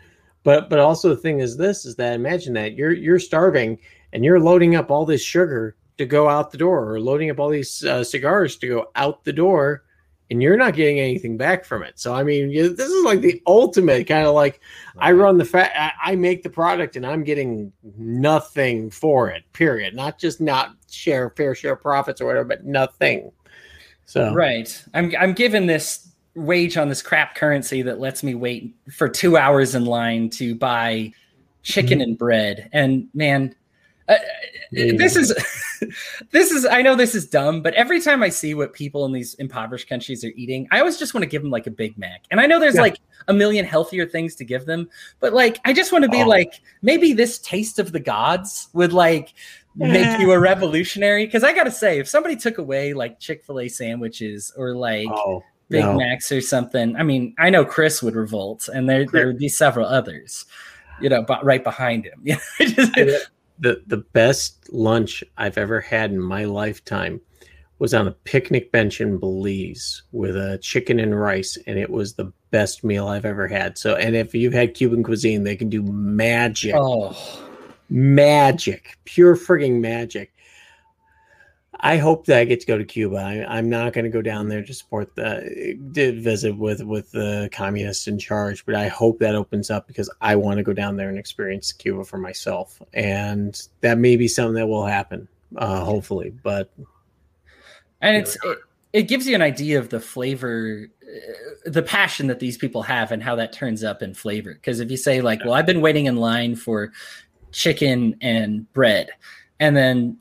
But but also the thing is this is that imagine that you're you're starving and you're loading up all this sugar to go out the door or loading up all these uh, cigars to go out the door and you're not getting anything back from it. So I mean, you, this is like the ultimate kind of like right. I run the fat, I, I, make the product, and I'm getting nothing for it. Period. Not just not share fair share profits or whatever, but nothing. So right, I'm I'm given this wage on this crap currency that lets me wait for two hours in line to buy chicken mm-hmm. and bread, and man, uh, this is this is i know this is dumb but every time i see what people in these impoverished countries are eating i always just want to give them like a big mac and i know there's yeah. like a million healthier things to give them but like i just want to be oh. like maybe this taste of the gods would like make you a revolutionary? Because I gotta say, if somebody took away like Chick Fil A sandwiches or like Oh, Big no. Macs or something, I mean, I know Chris would revolt, and there there would be several others, you know, but right behind him. Yeah, Just- the the best lunch I've ever had in my lifetime was on a picnic bench in Belize with a chicken and rice, and it was the best meal I've ever had. So, and if you've had Cuban cuisine, they can do magic, oh, magic, pure frigging magic. I hope that I get to go to Cuba. I, I'm not going to go down there to support the did visit with with the communists in charge, but I hope that opens up because I want to go down there and experience Cuba for myself, and that may be something that will happen, uh, hopefully. But and it's it, it gives you an idea of the flavor uh, the passion that these people have and how that turns up in flavor because if you say like well i've been waiting in line for chicken and bread and then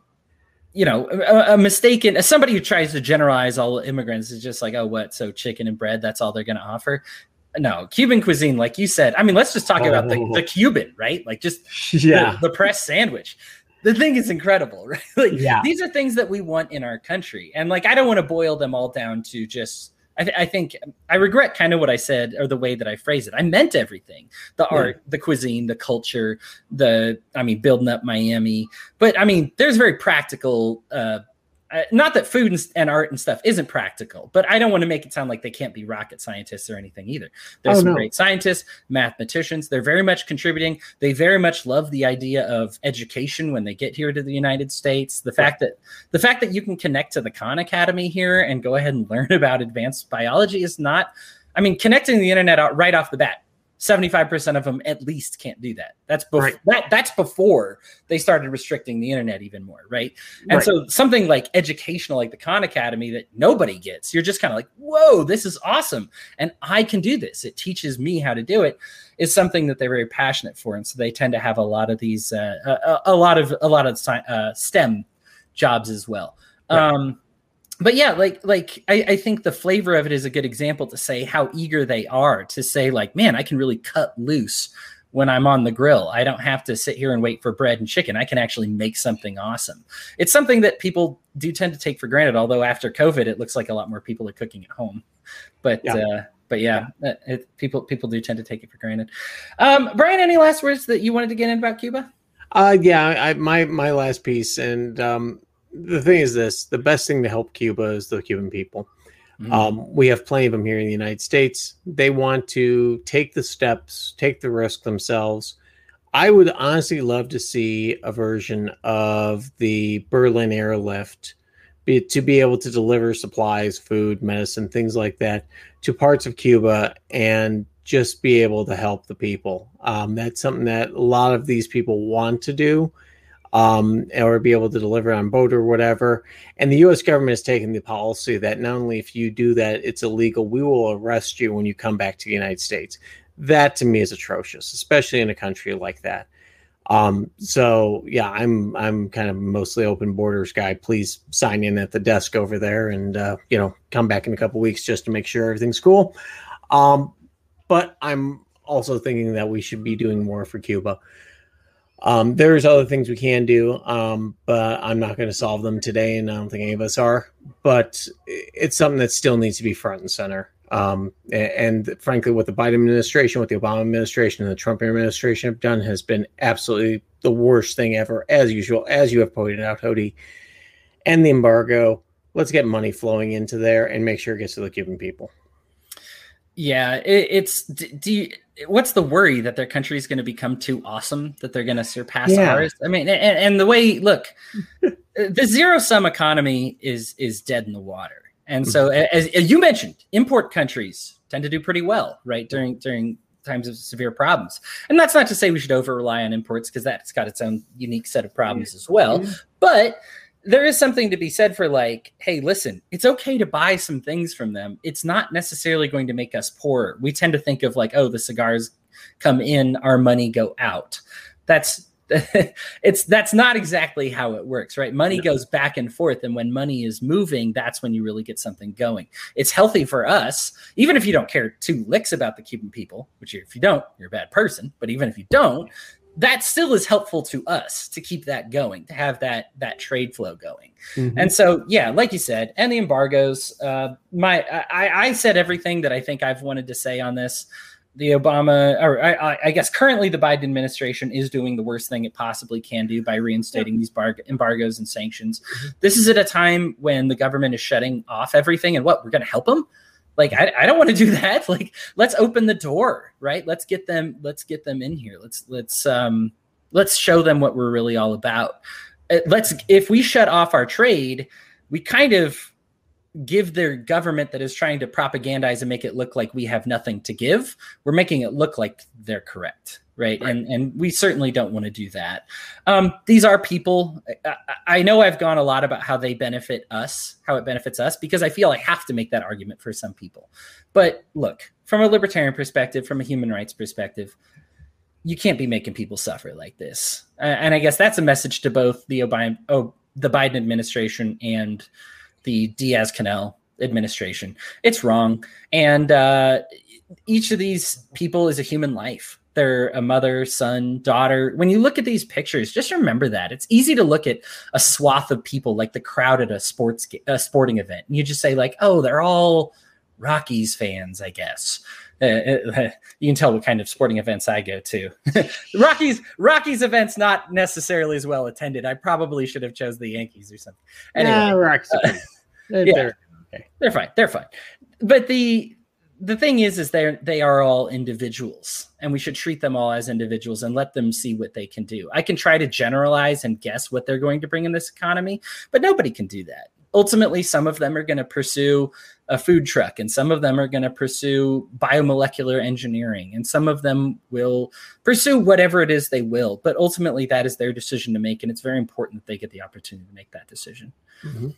you know a, a mistaken somebody who tries to generalize all immigrants is just like oh what so chicken and bread that's all they're going to offer no cuban cuisine like you said i mean let's just talk oh. about the, the cuban right like just the, the press sandwich the thing is incredible, right? Like Yeah. these are things that we want in our country, and like I don't want to boil them all down to just. I, th- I think I regret kind of what I said or the way that I phrased it. I meant everything: the Yeah. art, the cuisine, the culture, the I mean, building up Miami. But I mean, there's very practical. Uh, uh, not that food and, and art and stuff isn't practical, but I don't want to make it sound like they can't be rocket scientists or anything either. There's Oh, some no. great scientists, mathematicians. They're very much contributing. They very much love the idea of education when they get here to the United States. The fact that the fact that you can connect to the Khan Academy here and go ahead and learn about advanced biology is not. I mean, connecting the internet out right off the bat. 75% of them at least can't do that. That's bef- Right. that that's before they started restricting the internet even more, right? And Right. so something like educational, like the Khan Academy, that nobody gets, you're just kind of like, whoa, this is awesome. And I can do this. It teaches me how to do it, is something that they're very passionate for. And so they tend to have a lot of these, uh, a, a lot of, a lot of uh, STEM jobs as well. Right. Um, but yeah, like like I, I think the flavor of it is a good example to say how eager they are to say like, man, I can really cut loose when I'm on the grill. I don't have to sit here and wait for bread and chicken. I can actually make something awesome. It's something that people do tend to take for granted. Although after COVID, it looks like a lot more people are cooking at home. But Yeah. uh, but yeah, uh, it, people people do tend to take it for granted. Um, Brian, any last words that you wanted to get in about Cuba? Uh, yeah, I, my my last piece, and um, the thing is this: the best thing to help Cuba is the Cuban people. Mm. Um, we have plenty of them here in the United States. They want to take the steps, take the risk themselves. I would honestly love to see a version of the Berlin airlift be, to be able to deliver supplies, food, medicine, things like that to parts of Cuba and just be able to help the people. Um, that's something that a lot of these people want to do um, or be able to deliver on boat or whatever. And the U.S. government has taken the policy that not only if you do that, it's illegal, we will arrest you when you come back to the United States. That to me is atrocious, especially in a country like that. Um, so yeah, I'm I'm kind of mostly open borders guy. Please sign in at the desk over there, and uh, you know come back in a couple weeks just to make sure everything's cool. Um, but I'm also thinking that we should be doing more for Cuba. Um, there's other things we can do, um, but I'm not going to solve them today, and I don't think any of us are. But it's something that still needs to be front and center. Um, a- and, frankly, what the Biden administration, what the Obama administration, and the Trump administration have done has been absolutely the worst thing ever, as usual, as you have pointed out, Hody. And the embargo. Let's get money flowing into there and make sure it gets to the Cuban people. Yeah, it, it's do you, what's the worry that their country is going to become too awesome that they're going to surpass Yeah. ours? I mean, and, and the way look, the zero sum economy is is dead in the water, and so mm-hmm. as, as you mentioned, import countries tend to do pretty well, right during during times of severe problems. And that's not to say we should over rely on imports because that's got its own unique set of problems as well. But there is something to be said for like, hey, listen, it's okay to buy some things from them. It's not necessarily going to make us poorer. We tend to think of like, oh, the cigars come in, our money go out. That's it's that's not exactly how it works, right? Money No. goes back and forth, and when money is moving, that's when you really get something going. It's healthy for us, even if you don't care two licks about the Cuban people, which if you don't, you're a bad person. But even if you don't, that still is helpful to us to keep that going, to have that that trade flow going. Mm-hmm. And so, yeah, like you said, and the embargoes. Uh, my I, I said everything that I think I've wanted to say on this. The Obama, or I, I guess currently the Biden administration is doing the worst thing it possibly can do by reinstating yeah. these bar- embargoes and sanctions. Mm-hmm. This is at a time when the government is shutting off everything, and what we're going to help them like I, I don't want to do that. Like let's open the door right? Let's get them let's get them in here. Let's let's um let's show them what we're really all about. Uh, let's if we shut off our trade we kind of give their government that is trying to propagandize and make it look like we have nothing to give we're making it look like they're correct right, right. and and we certainly don't want to do that. Um, these are people I, I, know i've gone a lot about how they benefit us how it benefits us because i feel i have to make that argument for some people. But look from a libertarian perspective from a human rights perspective you can't be making people suffer like this. And i guess that's a message to both the obama oh, the biden administration and the diaz canel administration. It's wrong. And uh, each of these people is a human life they're a mother, son, daughter. When you look at these pictures, just remember that it's easy to look at a swath of people like the crowd at a sports a sporting event, and you just say like, "Oh, they're all Rockies fans," I guess. Uh, uh, you can tell what kind of sporting events I go to. Rockies Rockies events not necessarily as well attended. I probably should have chose the Yankees or something. Anyway, nah, Rockies. Uh, yeah, they're, okay. they're fine. They're fine. But the the thing is is they they are all individuals and we should treat them all as individuals and let them see what they can do. I can try to generalize and guess what they're going to bring in this economy but nobody can do that. Ultimately some of them are going to pursue a food truck and some of them are going to pursue biomolecular engineering and some of them will pursue whatever it is they will but ultimately that is their decision to make and it's very important that they get the opportunity to make that decision. Mm-hmm.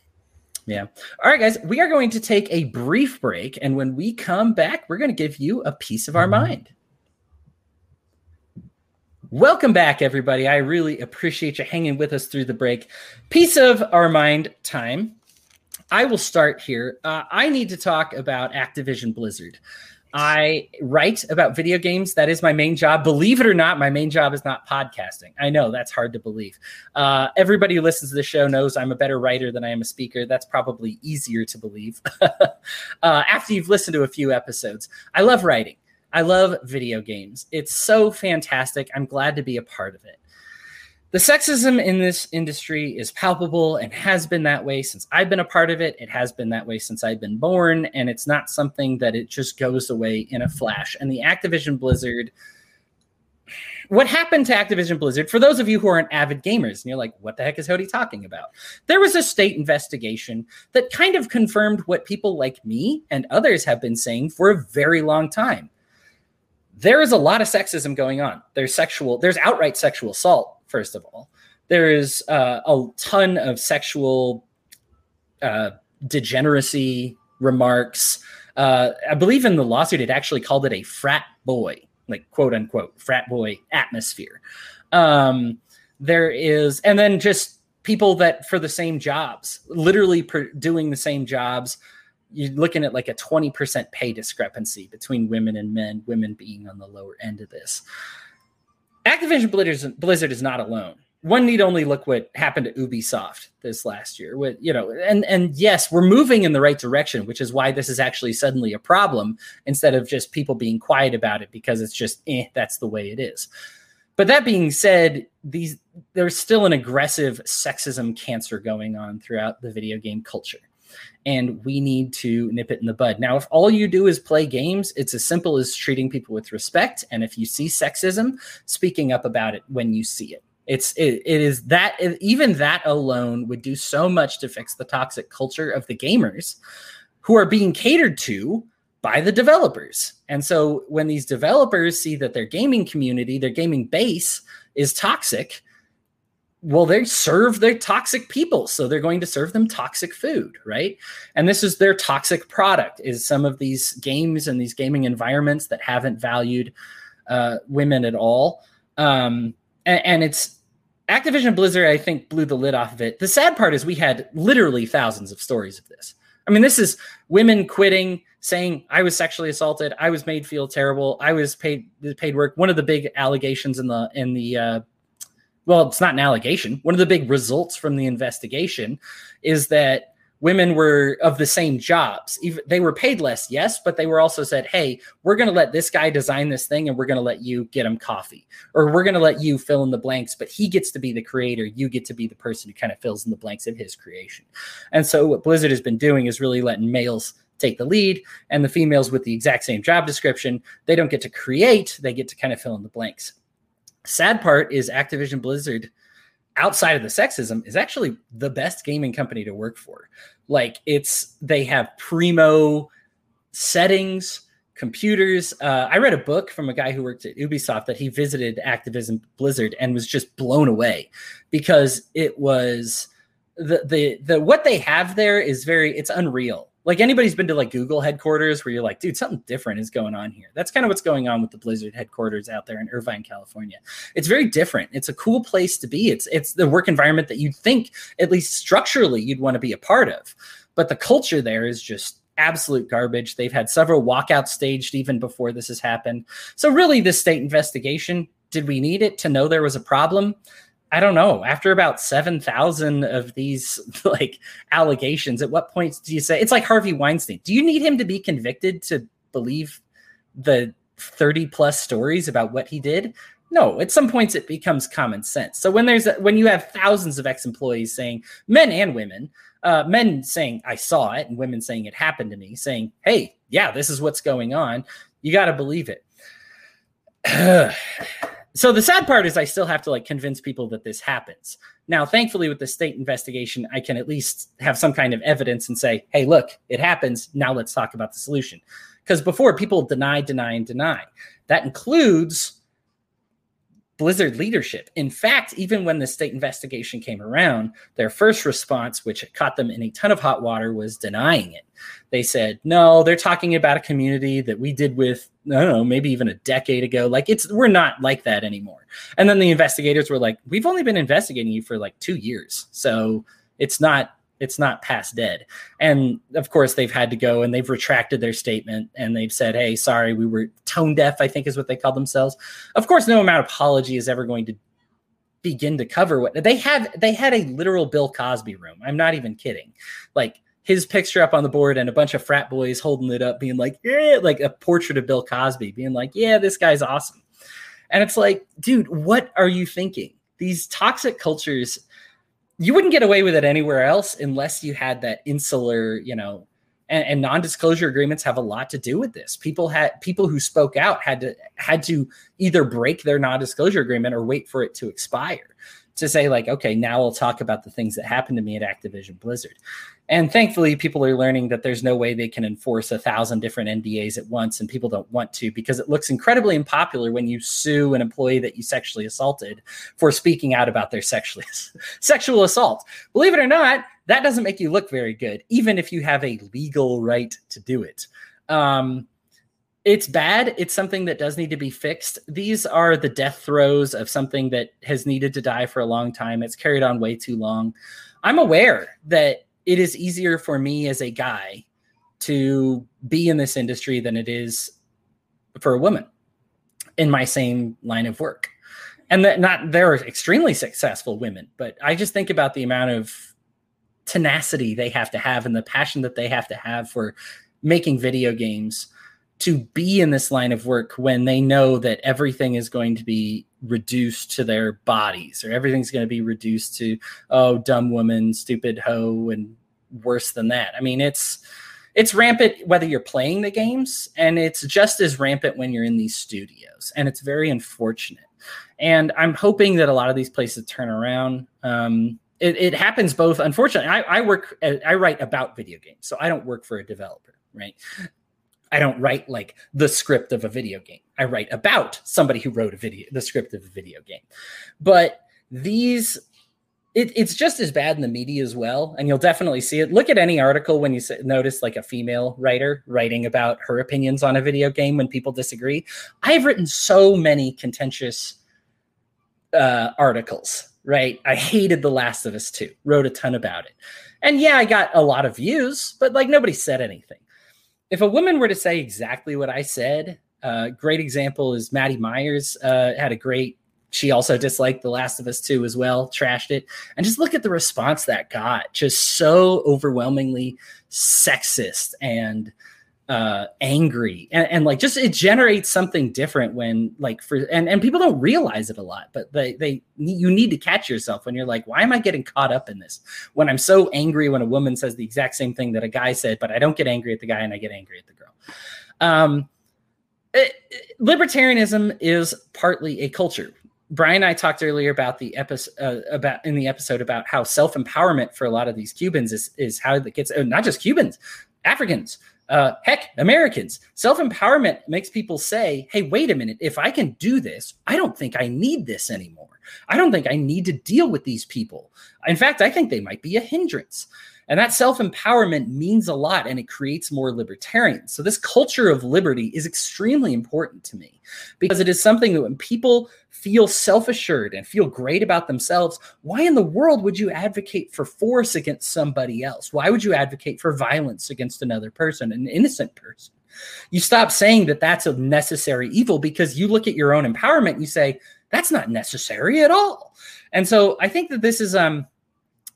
Yeah. All right, guys, we are going to take a brief break. And when we come back, we're going to give you a piece of our mm-hmm. mind. Welcome back, everybody. I really appreciate you hanging with us through the break. Piece of our mind time. I will start here. Uh, I need to talk about Activision Blizzard. I write about video games. That is my main job. Believe it or not, my main job is not podcasting. I know that's hard to believe. Uh, everybody who listens to the show knows I'm a better writer than I am a speaker. That's probably easier to believe uh, after you've listened to a few episodes. I love writing. I love video games. It's so fantastic. I'm glad to be a part of it the sexism in this industry is palpable and has been that way since I've been a part of it. It has been that way since I've been born, and it's not something that it just goes away in a flash. And the Activision Blizzard, what happened to Activision Blizzard, for those of you who aren't avid gamers, and you're like, what the heck is Hody talking about? There was a state investigation that kind of confirmed what people like me and others have been saying for a very long time. There is a lot of sexism going on. There's sexual, there's outright sexual assault first of all. There is uh, a ton of sexual uh, degeneracy remarks. Uh, I believe in the lawsuit, it actually called it a frat boy, like quote unquote, frat boy atmosphere. Um, there is, and then just people that for the same jobs, literally per, doing the same jobs. You're looking at like a 20% pay discrepancy between women and men, women being on the lower end of this. Activision Blizzard, Blizzard is not alone. One need only look what happened to Ubisoft this last year. With you know, and and yes, we're moving in the right direction, which is why this is actually suddenly a problem instead of just people being quiet about it because it's just eh, that's the way it is. But that being said, these there's still an aggressive sexism cancer going on throughout the video game culture and we need to nip it in the bud. Now, if all you do is play games, it's as simple as treating people with respect. And if you see sexism, speaking up about it when you see it. It's it, it is that even that alone would do so much to fix the toxic culture of the gamers who are being catered to by the developers. And so when these developers see that their gaming community, their gaming base is toxic, well they serve their toxic people so they're going to serve them toxic food right? And this is their toxic product is some of these games and these gaming environments that haven't valued uh, women at all. Um, and, and it's activision blizzard i think blew the lid off of it. The sad part is we had literally thousands of stories of this. I mean this is women quitting saying I was sexually assaulted, I was made feel terrible, I was paid paid work. One of the big allegations in the in the uh, well, it's not an allegation. One of the big results from the investigation is that women were of the same jobs. Even they were paid less, yes, but they were also said, "Hey, we're going to let this guy design this thing, and we're going to let you get him coffee, or we're going to let you fill in the blanks, but he gets to be the creator. You get to be the person who kind of fills in the blanks of his creation." And so, what Blizzard has been doing is really letting males take the lead, and the females with the exact same job description, they don't get to create; they get to kind of fill in the blanks. Sad part is Activision Blizzard outside of the sexism is actually the best gaming company to work for. Like it's they have primo settings, computers. Uh, I read a book from a guy who worked at Ubisoft that he visited Activision Blizzard and was just blown away because it was the the the what they have there is very it's unreal like anybody's been to like Google headquarters where you're like, dude, something different is going on here. That's kind of what's going on with the Blizzard headquarters out there in Irvine, California. It's very different. It's a cool place to be. It's it's the work environment that you'd think, at least structurally, you'd want to be a part of. But the culture there is just absolute garbage. They've had several walkouts staged even before this has happened. So really, this state investigation, did we need it to know there was a problem? I don't know. After about 7,000 of these like allegations, at what point do you say it's like Harvey Weinstein? Do you need him to be convicted to believe the 30 plus stories about what he did? No, at some points it becomes common sense. So when there's a, when you have thousands of ex-employees saying men and women, uh, men saying I saw it and women saying it happened to me, saying, "Hey, yeah, this is what's going on." You got to believe it. so the sad part is I still have to like convince people that this happens. Now, thankfully, with the state investigation, I can at least have some kind of evidence and say, hey, look, it happens. Now let's talk about the solution. Because before people deny, deny, and deny. That includes Blizzard leadership. In fact, even when the state investigation came around, their first response, which caught them in a ton of hot water, was denying it. They said, no, they're talking about a community that we did with, I don't know, maybe even a decade ago. Like it's, we're not like that anymore. And then the investigators were like, we've only been investigating you for like two years. So it's not it's not past dead. And of course, they've had to go and they've retracted their statement and they've said, "Hey, sorry, we were tone deaf." I think is what they call themselves. Of course, no amount of apology is ever going to begin to cover what they had. They had a literal Bill Cosby room. I'm not even kidding. Like his picture up on the board and a bunch of frat boys holding it up, being like, "Yeah," like a portrait of Bill Cosby, being like, "Yeah, this guy's awesome." And it's like, dude, what are you thinking? These toxic cultures you wouldn't get away with it anywhere else unless you had that insular, you know, and, and, non-disclosure agreements have a lot to do with this. People had people who spoke out had to had to either break their non-disclosure agreement or wait for it to expire to say like, okay, now we'll talk about the things that happened to me at Activision Blizzard. And thankfully, people are learning that there's no way they can enforce a thousand different NDAs at once, and people don't want to because it looks incredibly unpopular when you sue an employee that you sexually assaulted for speaking out about their sexually sexual assault. Believe it or not, that doesn't make you look very good, even if you have a legal right to do it. Um, it's bad. It's something that does need to be fixed. These are the death throes of something that has needed to die for a long time. It's carried on way too long. I'm aware that it is easier for me as a guy to be in this industry than it is for a woman in my same line of work. And that not they're extremely successful women, but I just think about the amount of tenacity they have to have and the passion that they have to have for making video games to be in this line of work when they know that everything is going to be reduced to their bodies or everything's going to be reduced to oh dumb woman stupid hoe and worse than that. I mean it's it's rampant whether you're playing the games and it's just as rampant when you're in these studios and it's very unfortunate. And i'm hoping that a lot of these places turn around. Um, it, it, happens both unfortunately I, I work i write about video games so i don't work for a developer right I don't write like the script of a video game. I write about somebody who wrote a video, the script of a video game. But these, it, it's just as bad in the media as well, and you'll definitely see it. Look at any article when you notice like a female writer writing about her opinions on a video game when people disagree. I've written so many contentious uh, articles. Right, I hated The Last of Us 2, wrote a ton about it. And yeah, I got a lot of views, but like nobody said anything if a woman were to say exactly what I said, uh, great example is Maddy Myers uh, had a great. She also disliked The Last of Us 2 as well, trashed it. And just look at the response that got. Just so overwhelmingly sexist and uh angry. And, and like just it generates something different when like for and and people don't realize it a lot but they they you need to catch yourself when you're like why am i getting caught up in this? When i'm so angry when a woman says the exact same thing that a guy said but i don't get angry at the guy and i get angry at the girl. Um it, libertarianism is partly a culture. Brian and I talked earlier about the episode uh, about in the episode about how self empowerment for a lot of these Cubans is is how it gets uh, not just Cubans, Africans, uh, heck, Americans. Self empowerment makes people say, hey, wait a minute. If I can do this, I don't think I need this anymore. I don't think I need to deal with these people. In fact, I think they might be a hindrance. And that self empowerment means a lot and it creates more libertarians. So, this culture of liberty is extremely important to me because it is something that when people feel self assured and feel great about themselves, why in the world would you advocate for force against somebody else? Why would you advocate for violence against another person, an innocent person? You stop saying that that's a necessary evil because you look at your own empowerment and you say, that's not necessary at all. And so I think that this is um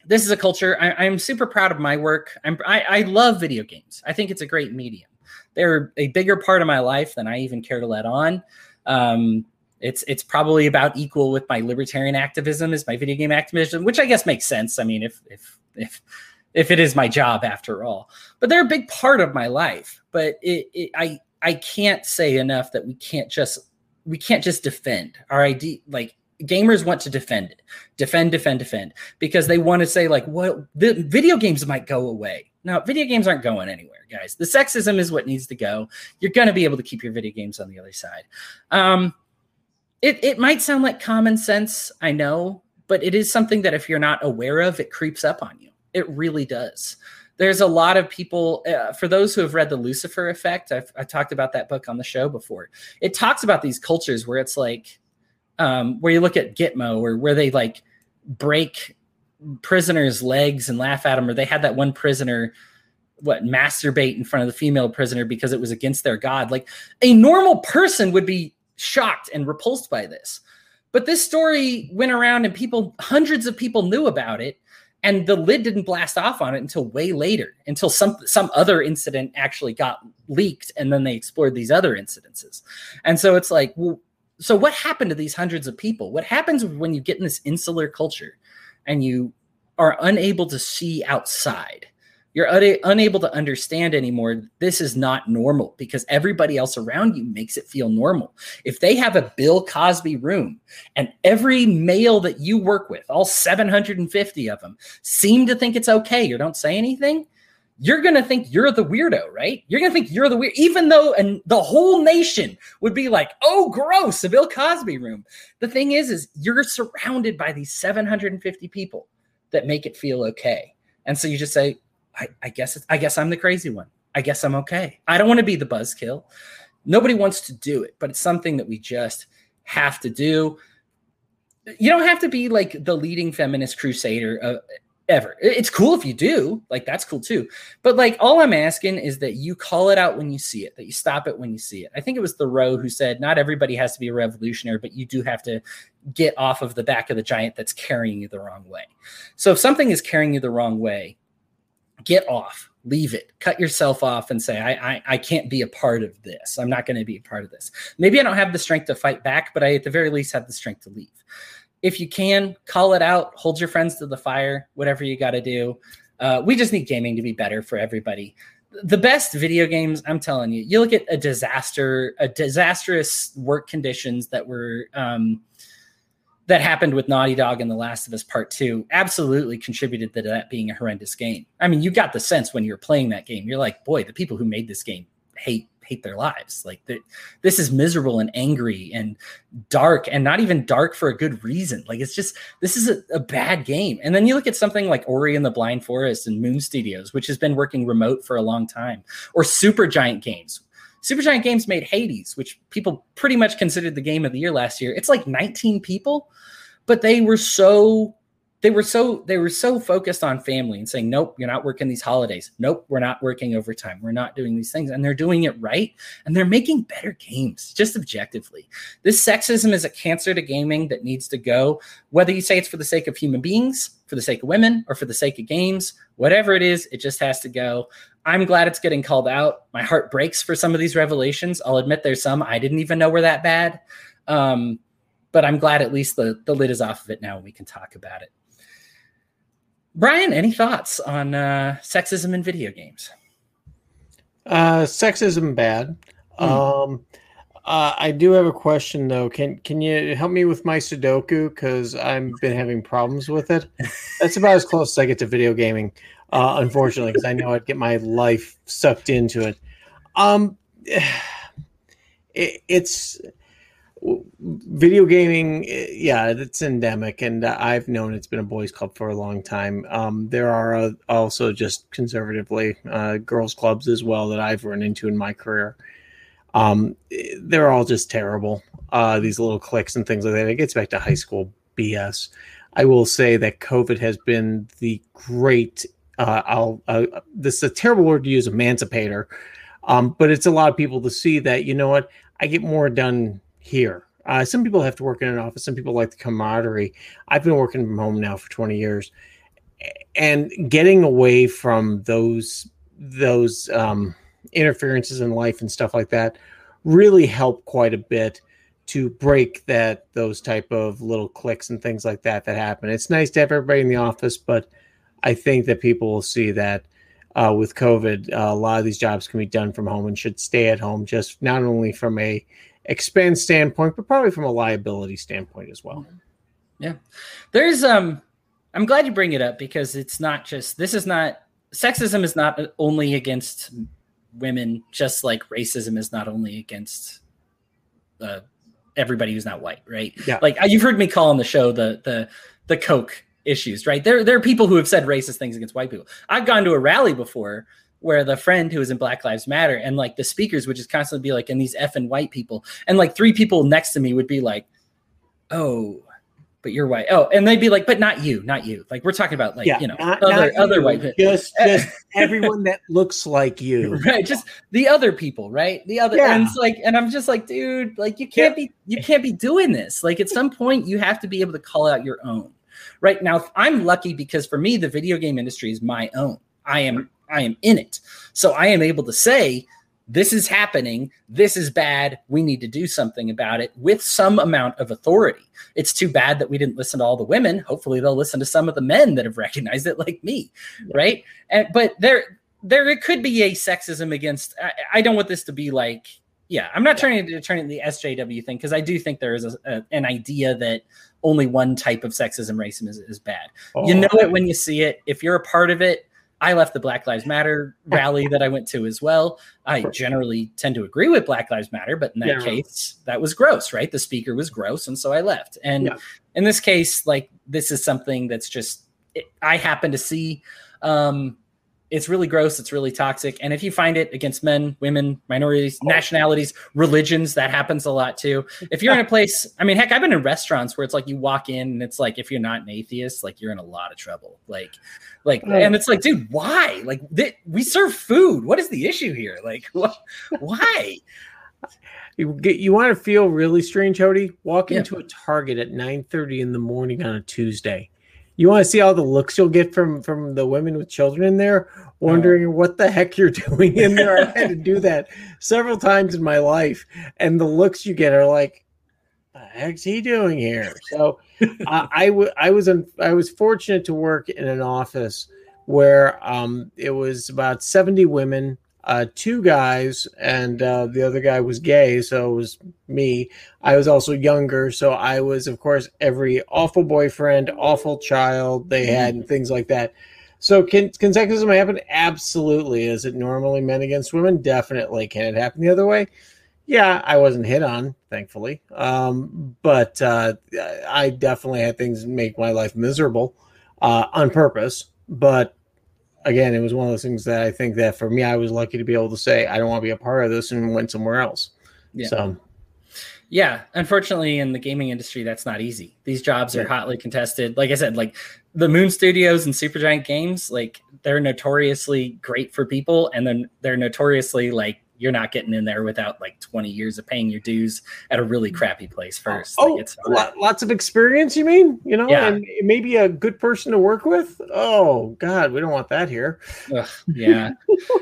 this is a culture. I, am super proud of my work. I'm, I, I love video games. I think it's a great medium. They're a bigger part of my life than I even care to let on. Um, it's it's probably about equal with my libertarian activism as my video game activism, which I guess makes sense. I mean, if if if if it is my job after all, but they're a big part of my life. But it, it I I can't say enough that we can't just we can't just defend our idea like gamers want to defend it. Defend defend defend. Because they want to say like well the video games might go away. Now video games aren't going anywhere guys. The sexism is what needs to go. You're going to be able to keep your video games on the other side. Um it, it might sound like common sense i know but it is something that if you're not aware of it creeps up on you. It really does. There's a lot of people uh, for those who have read the lucifer effect I've, i talked about that book on the show before. It talks about these cultures where it's like um, where you look at Gitmo or where they like break prisoners' legs and laugh at them, or they had that one prisoner what masturbate in front of the female prisoner because it was against their god. Like a normal person would be shocked and repulsed by this. But this story went around and people, hundreds of people knew about it. And the lid didn't blast off on it until way later, until some some other incident actually got leaked, and then they explored these other incidences. And so it's like, well, so what happened to these hundreds of people? What happens when you get in this insular culture and you are unable to see outside? You're una- unable to understand anymore. This is not normal because everybody else around you makes it feel normal. If they have a bill cosby room and every male that you work with all 750 of them seem to think it's okay or don't say anything you're going to think you're the weirdo, right? You're going to think you're the weird, even though and the whole nation would be like, oh, gross, a Bill Cosby room. The thing is, is you're surrounded by these 750 people that make it feel okay. And so you just say, I, I guess, I guess I'm the crazy one. I guess I'm okay. I don't want to be the buzzkill. Nobody wants to do it, but it's something that we just have to do. You don't have to be like the leading feminist crusader ever. It's cool if you do, like that's cool too. But like all I'm asking is that you call it out when you see it, that you stop it when you see it. I think it was Thoreau who said, not everybody has to be a revolutionary, but you do have to get off of the back of the giant that's carrying you the wrong way. So if something is carrying you the wrong way, get off, leave it, cut yourself off and say, I, I, I can't be a part of this. I'm not going to be a part of this. Maybe I don't have the strength to fight back, but I at the very least have the strength to leave if you can, call it out, hold your friends to the fire, whatever you got to do. Uh, we just need gaming to be better for everybody. The best video games, I'm telling you, you look at a disaster, a disastrous work conditions that were um, that happened with Naughty Dog and The Last of Us Part Two. Absolutely contributed to that being a horrendous game. I mean, you got the sense when you're playing that game, you're like, boy, the people who made this game hate hate their lives. Like the, this is miserable and angry and dark and not even dark for a good reason. Like it's just this is a, a bad game. And then you look at something like Ori and the Blind Forest and Moon Studios, which has been working remote for a long time, or Supergiant Games. Supergiant Games made Hades, which people pretty much considered the game of the year last year. It's like 19 people, but they were so they were so they were so focused on family and saying nope you're not working these holidays. Nope we're not working overtime. We're not doing these things. And they're doing it right and they're making better games just objectively. This sexism is a cancer to gaming that needs to go. Whether you say it's for the sake of human beings for the sake of women or for the sake of games whatever it is it just has to go. I'm glad it's getting called out. My heart breaks for some of these revelations. I'll admit there's some. I didn't even know were that bad. Um, but i'm glad at least the, the lid is off of it now and we can talk about it Brian, any thoughts on uh, sexism in video games? Uh, sexism bad. Mm. Um, uh, I do have a question though. Can can you help me with my Sudoku? Because I've been having problems with it. That's about as close as I get to video gaming, uh, unfortunately, because I know I'd get my life sucked into it. Um, it, it's video gaming yeah it's endemic and i've known it's been a boys club for a long time. Um, there are uh, also just conservatively uh, girls clubs as well that i've run into in my career. Um, they're all just terrible uh, these little cliques and things like that. It gets back to high school bs i will say that covid has been the great uh, i'll uh, this is a terrible word to use emancipator. Um, but it's a lot of people to see that you know what i get more done here. Uh, some people have to work in an office. Some people like the camaraderie. I've been working from home now for 20 years, and getting away from those those um, interferences in life and stuff like that really helped quite a bit to break that those type of little clicks and things like that that happen. It's nice to have everybody in the office, but I think that people will see that uh, with COVID, uh, a lot of these jobs can be done from home and should stay at home, just not only from a expense standpoint, but probably from a liability standpoint as well. Yeah. There's um I'm glad you bring it up because it's not just this is not sexism is not only against women, just like racism is not only against uh, everybody who's not white, right? Yeah. Like uh, you've heard me call on the show the the the Coke issues, right? There there are people who have said racist things against white people. I've gone to a rally before where the friend who was in Black Lives Matter and like the speakers would just constantly be like, and these effing white people, and like three people next to me would be like, oh, but you're white. Oh, and they'd be like, but not you, not you. Like we're talking about like yeah, you know not, other not other you, white people. Just just everyone that looks like you. Right. Just the other people, right? The other yeah. and it's like, and I'm just like, dude, like you can't yeah. be you can't be doing this. Like at some point you have to be able to call out your own. Right now, I'm lucky because for me, the video game industry is my own. I am I am in it. So I am able to say, this is happening. This is bad. We need to do something about it with some amount of authority. It's too bad that we didn't listen to all the women. Hopefully, they'll listen to some of the men that have recognized it, like me, yeah. right? And but there, there it could be a sexism against. I, I don't want this to be like, yeah, I'm not trying to turn it the SJW thing because I do think there is a, a, an idea that only one type of sexism, racism is, is bad. Oh. You know it when you see it. If you're a part of it, I left the Black Lives Matter rally that I went to as well. I generally tend to agree with Black Lives Matter, but in that yeah. case, that was gross, right? The speaker was gross, and so I left. And yeah. in this case, like this is something that's just it, I happen to see um, it's really gross. It's really toxic. And if you find it against men, women, minorities, oh. nationalities, religions, that happens a lot too. If you're in a place, I mean, heck, I've been in restaurants where it's like you walk in and it's like, if you're not an atheist, like you're in a lot of trouble. Like, like, and it's like, dude, why? Like, th- we serve food. What is the issue here? Like, wh- why? You, get, you want to feel really strange, Hody? Walk yeah. into a Target at 9 30 in the morning on a Tuesday you want to see all the looks you'll get from from the women with children in there? Wondering oh. what the heck you're doing in there. I had to do that several times in my life and the looks you get are like the heck's he doing here? So uh, I, w- I was i was fortunate to work in an office where um, it was about 70 women uh, two guys, and uh, the other guy was gay, so it was me. I was also younger, so I was, of course, every awful boyfriend, awful child they had, and things like that. So, can, can sexism happen? Absolutely. Is it normally men against women? Definitely. Can it happen the other way? Yeah, I wasn't hit on, thankfully. Um, but uh, I definitely had things make my life miserable uh, on purpose. But again, it was one of those things that I think that for me, I was lucky to be able to say, I don't want to be a part of this and went somewhere else. Yeah. So, Yeah, unfortunately, in the gaming industry, that's not easy. These jobs are hotly contested. Like I said, like the Moon Studios and Supergiant Games, like they're notoriously great for people, and then they're notoriously like you're not getting in there without like 20 years of paying your dues at a really crappy place first. Oh, like lot, lots of experience, you mean? You know, yeah. and maybe a good person to work with. Oh God, we don't want that here. Ugh, yeah,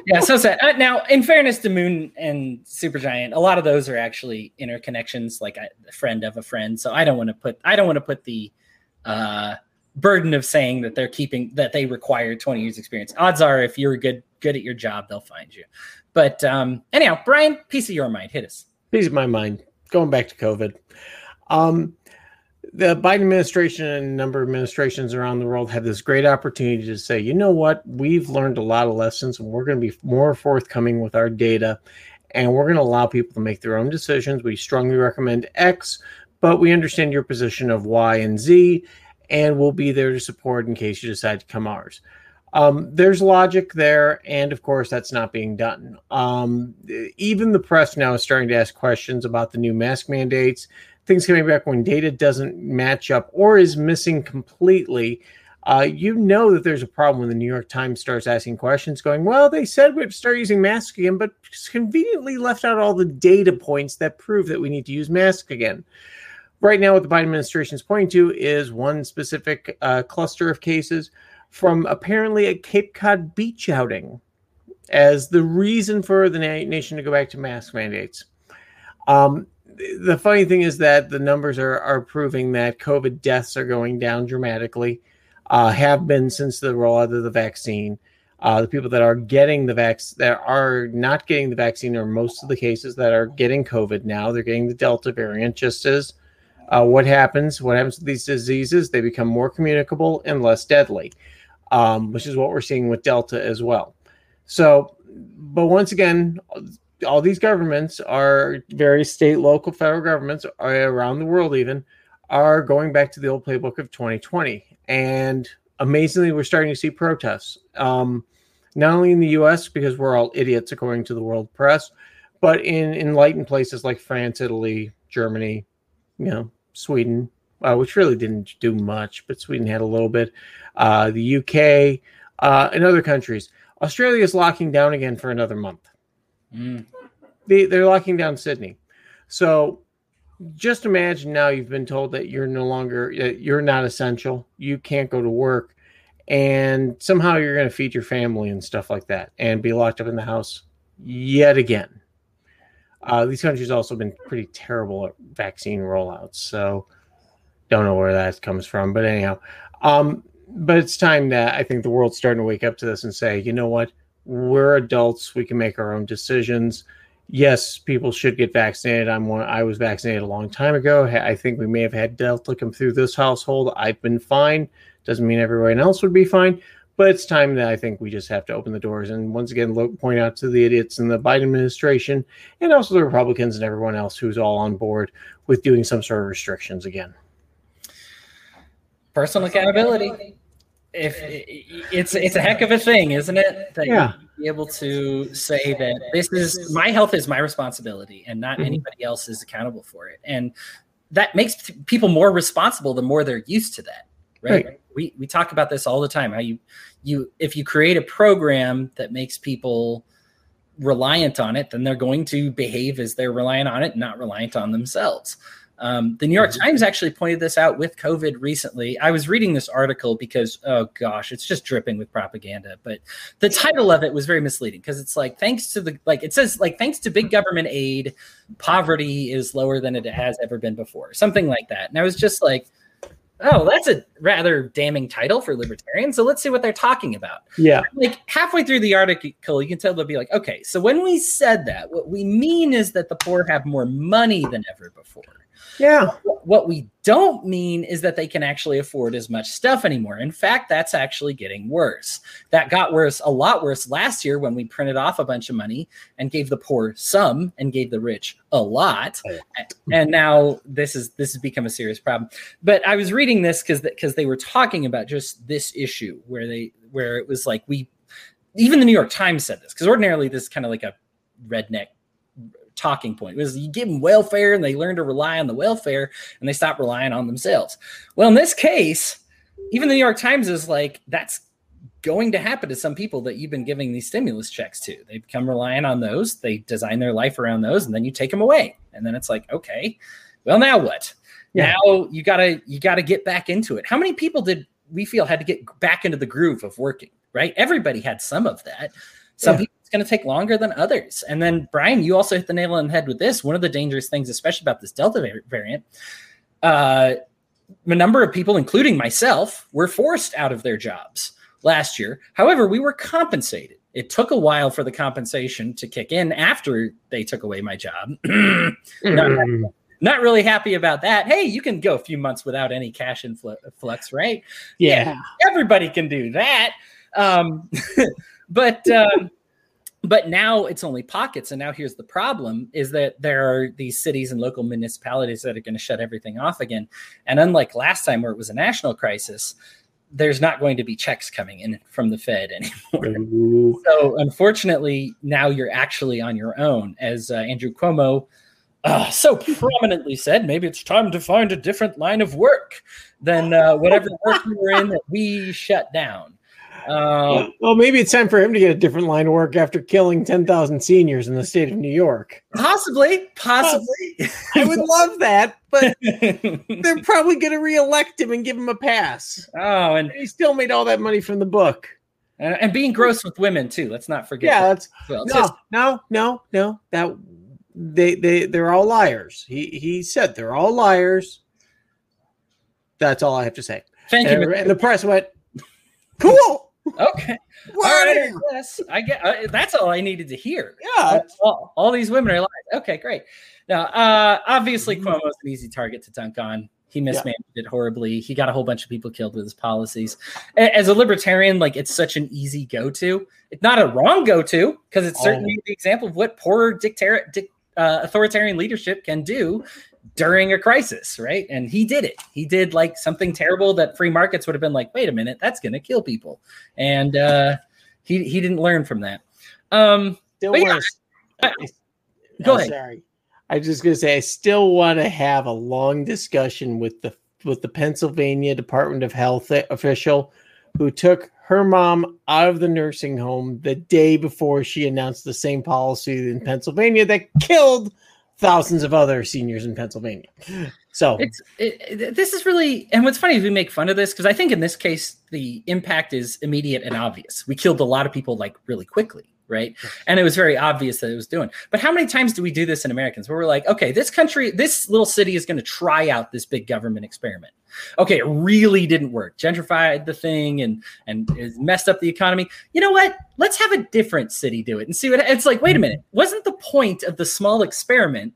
yeah. So sad. Uh, now, in fairness to Moon and Supergiant, a lot of those are actually interconnections, like a, a friend of a friend. So I don't want to put I don't want to put the uh, burden of saying that they're keeping that they require 20 years experience. Odds are, if you're good good at your job, they'll find you. But um, anyhow, Brian, piece of your mind, hit us. Piece of my mind. Going back to COVID. Um, the Biden administration and a number of administrations around the world have this great opportunity to say, you know what, we've learned a lot of lessons and we're going to be more forthcoming with our data and we're going to allow people to make their own decisions. We strongly recommend X, but we understand your position of Y and Z and we'll be there to support in case you decide to come ours. Um, there's logic there, and of course, that's not being done. Um, even the press now is starting to ask questions about the new mask mandates, things coming back when data doesn't match up or is missing completely. Uh, you know that there's a problem when the New York Times starts asking questions, going, Well, they said we'd start using masks again, but conveniently left out all the data points that prove that we need to use masks again. Right now, what the Biden administration is pointing to is one specific uh, cluster of cases from apparently a Cape Cod beach outing as the reason for the na- nation to go back to mask mandates. Um, the funny thing is that the numbers are, are proving that COVID deaths are going down dramatically, uh, have been since the rollout of the vaccine. Uh, the people that are getting the vaccine, that are not getting the vaccine, are most of the cases that are getting COVID now. They're getting the Delta variant, just as uh, what happens. What happens to these diseases? They become more communicable and less deadly um, which is what we're seeing with Delta as well. So, but once again, all these governments are various state, local, federal governments around the world, even are going back to the old playbook of 2020. And amazingly, we're starting to see protests. Um, not only in the US, because we're all idiots according to the world press, but in enlightened places like France, Italy, Germany, you know, Sweden, uh, which really didn't do much, but Sweden had a little bit. Uh, the UK uh, and other countries. Australia is locking down again for another month. Mm. They, they're locking down Sydney. So just imagine now you've been told that you're no longer you're not essential. You can't go to work, and somehow you're going to feed your family and stuff like that, and be locked up in the house yet again. Uh, these countries also been pretty terrible at vaccine rollouts, so don't know where that comes from, but anyhow, um, but it's time that I think the world's starting to wake up to this and say, you know what, we're adults, we can make our own decisions. Yes, people should get vaccinated. I'm one. I was vaccinated a long time ago. I think we may have had Delta come through this household. I've been fine. Doesn't mean everyone else would be fine, but it's time that I think we just have to open the doors and once again look, point out to the idiots in the Biden administration and also the Republicans and everyone else who's all on board with doing some sort of restrictions again personal accountability. If it's it's a heck of a thing, isn't it? That yeah. be able to say that this is my health is my responsibility and not mm-hmm. anybody else is accountable for it. And that makes people more responsible the more they're used to that. Right? right. We we talk about this all the time. How you you if you create a program that makes people reliant on it, then they're going to behave as they're reliant on it, not reliant on themselves. Um, the New York mm-hmm. Times actually pointed this out with COVID recently. I was reading this article because, oh gosh, it's just dripping with propaganda. But the title of it was very misleading because it's like, thanks to the, like, it says, like, thanks to big government aid, poverty is lower than it has ever been before, something like that. And I was just like, oh, that's a rather damning title for libertarians. So let's see what they're talking about. Yeah. Like halfway through the article, you can tell they'll be like, okay, so when we said that, what we mean is that the poor have more money than ever before. Yeah. What we don't mean is that they can actually afford as much stuff anymore. In fact, that's actually getting worse. That got worse, a lot worse last year when we printed off a bunch of money and gave the poor some and gave the rich a lot. And now this is this has become a serious problem. But I was reading this because because they were talking about just this issue where they where it was like we even the New York Times said this because ordinarily this is kind of like a redneck talking point was you give them welfare and they learn to rely on the welfare and they stop relying on themselves. Well, in this case, even the New York Times is like, that's going to happen to some people that you've been giving these stimulus checks to. They become reliant on those, they design their life around those, and then you take them away. And then it's like, okay, well, now what? Yeah. Now you gotta you gotta get back into it. How many people did we feel had to get back into the groove of working? Right? Everybody had some of that. Some yeah. people it's going to take longer than others. And then Brian, you also hit the nail on the head with this. One of the dangerous things, especially about this Delta variant, uh, a number of people, including myself, were forced out of their jobs last year. However, we were compensated. It took a while for the compensation to kick in after they took away my job. not, not, really happy about that. Hey, you can go a few months without any cash influx, right? Yeah. yeah everybody can do that. Um, but um, but now it's only pockets and now here's the problem is that there are these cities and local municipalities that are going to shut everything off again. And unlike last time where it was a national crisis there's not going to be checks coming in from the fed anymore. Ooh. so unfortunately now you're actually on your own as uh, andrew cuomo uh, so prominently said maybe it's time to find a different line of work than uh, whatever work you were in that we shut down uh, well, maybe it's time for him to get a different line of work after killing 10,000 seniors in the state of New York. Possibly, possibly. I would love that, but they're probably going to reelect him and give him a pass. Oh, and he still made all that money from the book. And, and being gross with women too. Let's not forget. Yeah, that's well, no, just, no, no, no. That they they they're all liars. He he said they're all liars. That's all I have to say. Thank and, you. And the press went, cool. Okay. all right. Yes, I get. Uh, that's all I needed to hear. Yeah. All, all, these women are like, okay, great. Now, uh, obviously, mm-hmm. Cuomo's an easy target to dunk on. He mismanaged yeah. it horribly. He got a whole bunch of people killed with his policies. As a libertarian, like it's such an easy go-to. It's not a wrong go-to because it's certainly oh. the example of what poor dictator, dic, uh, authoritarian leadership can do during a crisis, right? And he did it. He did like something terrible that free markets would have been like, wait a minute, that's going to kill people. And uh, he he didn't learn from that. Um, still yeah, I, go ahead. Sorry, I was just going to say I still want to have a long discussion with the with the Pennsylvania Department of Health official who took her mom out of the nursing home the day before she announced the same policy in Pennsylvania that killed thousands of other seniors in Pennsylvania. So it's it, this is really and what's funny is we make fun of this because I think in this case the impact is immediate and obvious. We killed a lot of people like really quickly right? And it was very obvious that it was doing. But how many times do we do this in Americans where we're like, okay, this country, this little city is going to try out this big government experiment. Okay, it really didn't work. Gentrified the thing and and messed up the economy. You know what? Let's have a different city do it and see what it's like. Wait a minute. Wasn't the point of the small experiment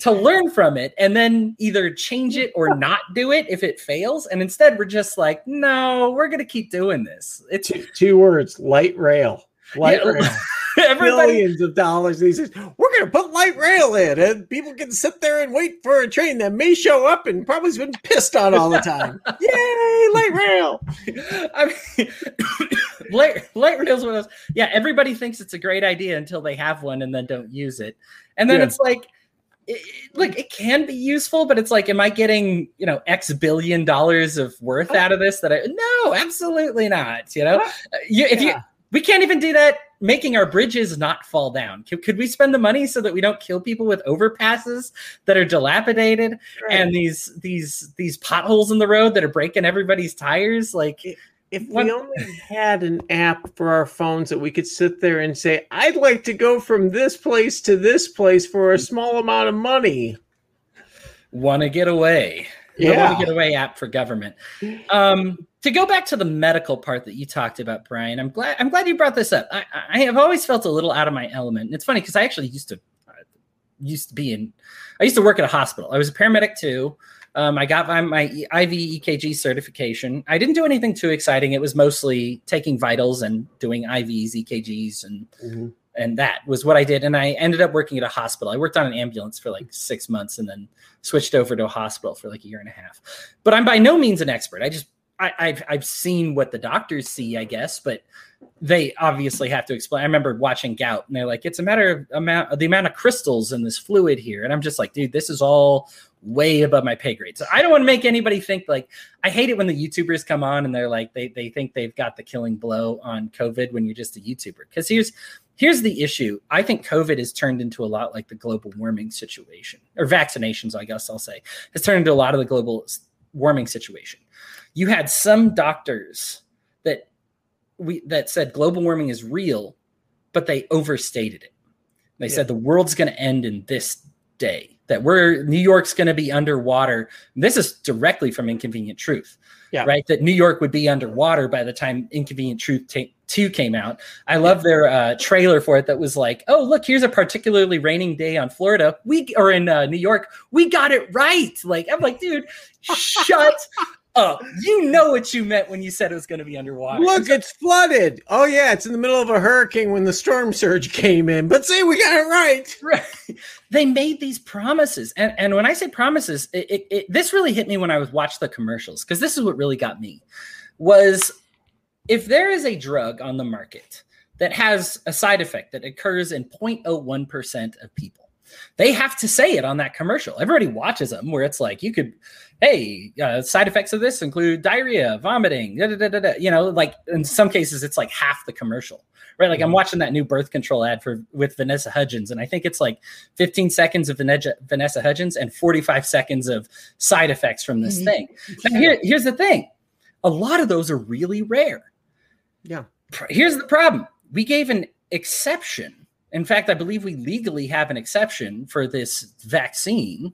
to learn from it and then either change it or not do it if it fails. And instead, we're just like, no, we're going to keep doing this. It's two, two words light rail. Light yeah. rail. Everybody, billions of dollars. And he says, "We're going to put light rail in, and people can sit there and wait for a train that may show up and probably's been pissed on all the time." Yay, light rail! I mean, light light rail's one of those. Yeah, everybody thinks it's a great idea until they have one and then don't use it, and then yeah. it's like. It, look, it can be useful, but it's like, am I getting you know X billion dollars of worth oh. out of this? That I no, absolutely not. You know, you, if yeah. you we can't even do that making our bridges not fall down. Could, could, we spend the money so that we don't kill people with overpasses that are dilapidated right. and these these these potholes in the road that are breaking everybody's tires? Like if we only had an app for our phones that we could sit there and say, I'd like to go from this place to this place for a small amount of money. Want to get away. Yeah. The want to get away app for government. Um, to go back to the medical part that you talked about, Brian, I'm glad I'm glad you brought this up. I, I have always felt a little out of my element. It's funny because I actually used to uh, used to be in I used to work at a hospital. I was a paramedic too. Um, I got my, my IV EKG certification. I didn't do anything too exciting. It was mostly taking vitals and doing IVs, EKGs, and mm-hmm. And that was what I did. And I ended up working at a hospital. I worked on an ambulance for like six months, and then switched over to a hospital for like a year and a half. But I'm by no means an expert. I just I, I've I've seen what the doctors see, I guess, but they obviously have to explain. I remember watching gout, and they're like, "It's a matter of amount the amount of crystals in this fluid here," and I'm just like, "Dude, this is all way above my pay grade." So I don't want to make anybody think like I hate it when the YouTubers come on and they're like they they think they've got the killing blow on COVID when you're just a YouTuber. Because here's here's the issue. I think COVID has turned into a lot like the global warming situation, or vaccinations, I guess I'll say, has turned into a lot of the global warming situation. You had some doctors that we that said global warming is real, but they overstated it. They yeah. said the world's going to end in this day. That we're New York's going to be underwater. This is directly from Inconvenient Truth, yeah. right? That New York would be underwater by the time Inconvenient Truth t- 2 came out. I love their uh, trailer for it that was like, oh, look, here's a particularly raining day on Florida. We or in uh, New York. We got it right. Like, I'm like, dude, shut up. You know what you meant when you said it was going to be underwater. Look, it's flooded. Oh yeah, it's in the middle of a hurricane when the storm surge came in. But see, we got it right. Right. They made these promises, and and when I say promises, it, it, it this really hit me when I was watched the commercials because this is what really got me was if there is a drug on the market that has a side effect that occurs in 0.01% of people they have to say it on that commercial. Everybody watches them where it's like you could, hey, uh, side effects of this include diarrhea, vomiting, da, da, da, you know, like in some cases it's like half the commercial, right? Like I'm mm-hmm. watching that new birth control ad for with Vanessa Hudgens, and I think it's like 15 seconds of Vanessa, Vanessa Hudgens and 45 seconds of side effects from this mm-hmm. thing. Now here, here's the thing: a lot of those are really rare. Yeah. Here's the problem: we gave an exception in fact, I believe we legally have an exception for this vaccine.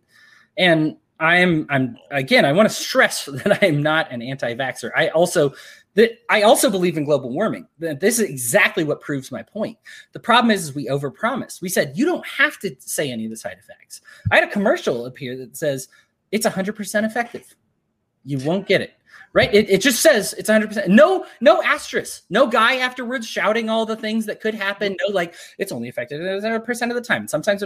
And I am I'm again, I want to stress that I am not an anti-vaxxer. I also that I also believe in global warming. This is exactly what proves my point. The problem is, is we overpromised. We said you don't have to say any of the side effects. I had a commercial appear that says it's 100% effective. You won't get it right? It, it just says it's 100%. No, no asterisk. No guy afterwards shouting all the things that could happen. No, like it's only effective 100% of the time. Sometimes,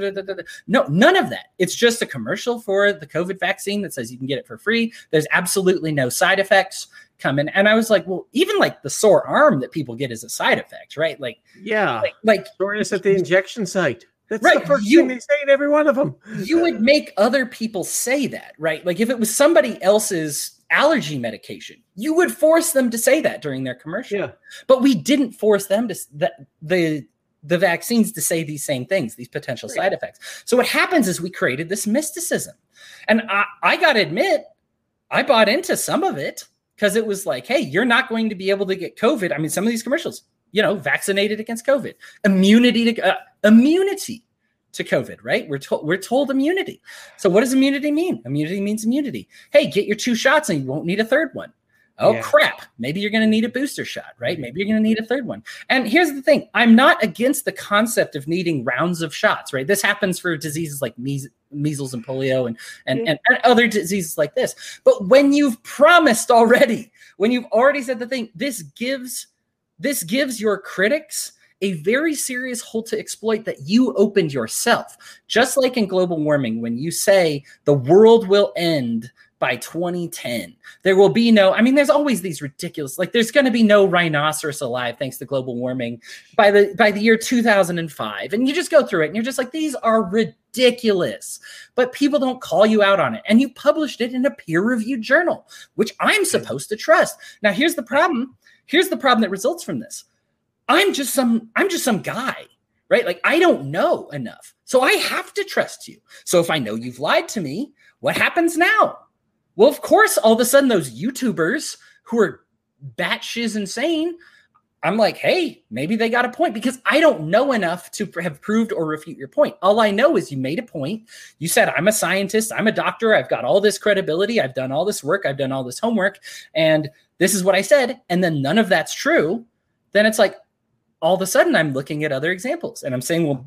no, none of that. It's just a commercial for the COVID vaccine that says you can get it for free. There's absolutely no side effects coming. And I was like, well, even like the sore arm that people get is a side effect, right? Like, yeah, like, like soreness at the injection site. That's right. the first you, thing they say in every one of them. You would make other people say that, right? Like if it was somebody else's allergy medication. You would force them to say that during their commercial. Yeah. But we didn't force them to the the the vaccines to say these same things, these potential right. side effects. So what happens is we created this mysticism. And I, I got to admit, I bought into some of it because it was like, hey, you're not going to be able to get COVID. I mean, some of these commercials, you know, vaccinated against COVID, immunity to uh, immunity to COVID, right? We're told we're told immunity. So what does immunity mean? Immunity means immunity. Hey, get your two shots and you won't need a third one. Oh yeah. crap. Maybe you're going to need a booster shot, right? Mm-hmm. Maybe you're going to need a third one. And here's the thing I'm not against the concept of needing rounds of shots, right? This happens for diseases like measles and polio and, and, and, and other diseases like this. But when you've promised already, when you've already said the thing, this gives this gives your critics a very serious hole to exploit that you opened yourself. Just like in global warming, when you say the world will end by 2010. There will be no, I mean, there's always these ridiculous, like there's going to be no rhinoceros alive thanks to global warming by the by the year 2005. And you just go through it and you're just like, these are ridiculous. But people don't call you out on it. And you published it in a peer-reviewed journal, which I'm supposed to trust. Now, here's the problem. Here's the problem that results from this. I'm just some I'm just some guy, right? Like I don't know enough. So I have to trust you. So if I know you've lied to me, what happens now? Well, of course, all of a sudden those YouTubers who are batshit insane, I'm like, hey, maybe they got a point because I don't know enough to have proved or refute your point. All I know is you made a point. You said, I'm a scientist, I'm a doctor, I've got all this credibility, I've done all this work, I've done all this homework, and this is what I said. And then none of that's true. Then it's like, all of a sudden I'm looking at other examples and I'm saying, well,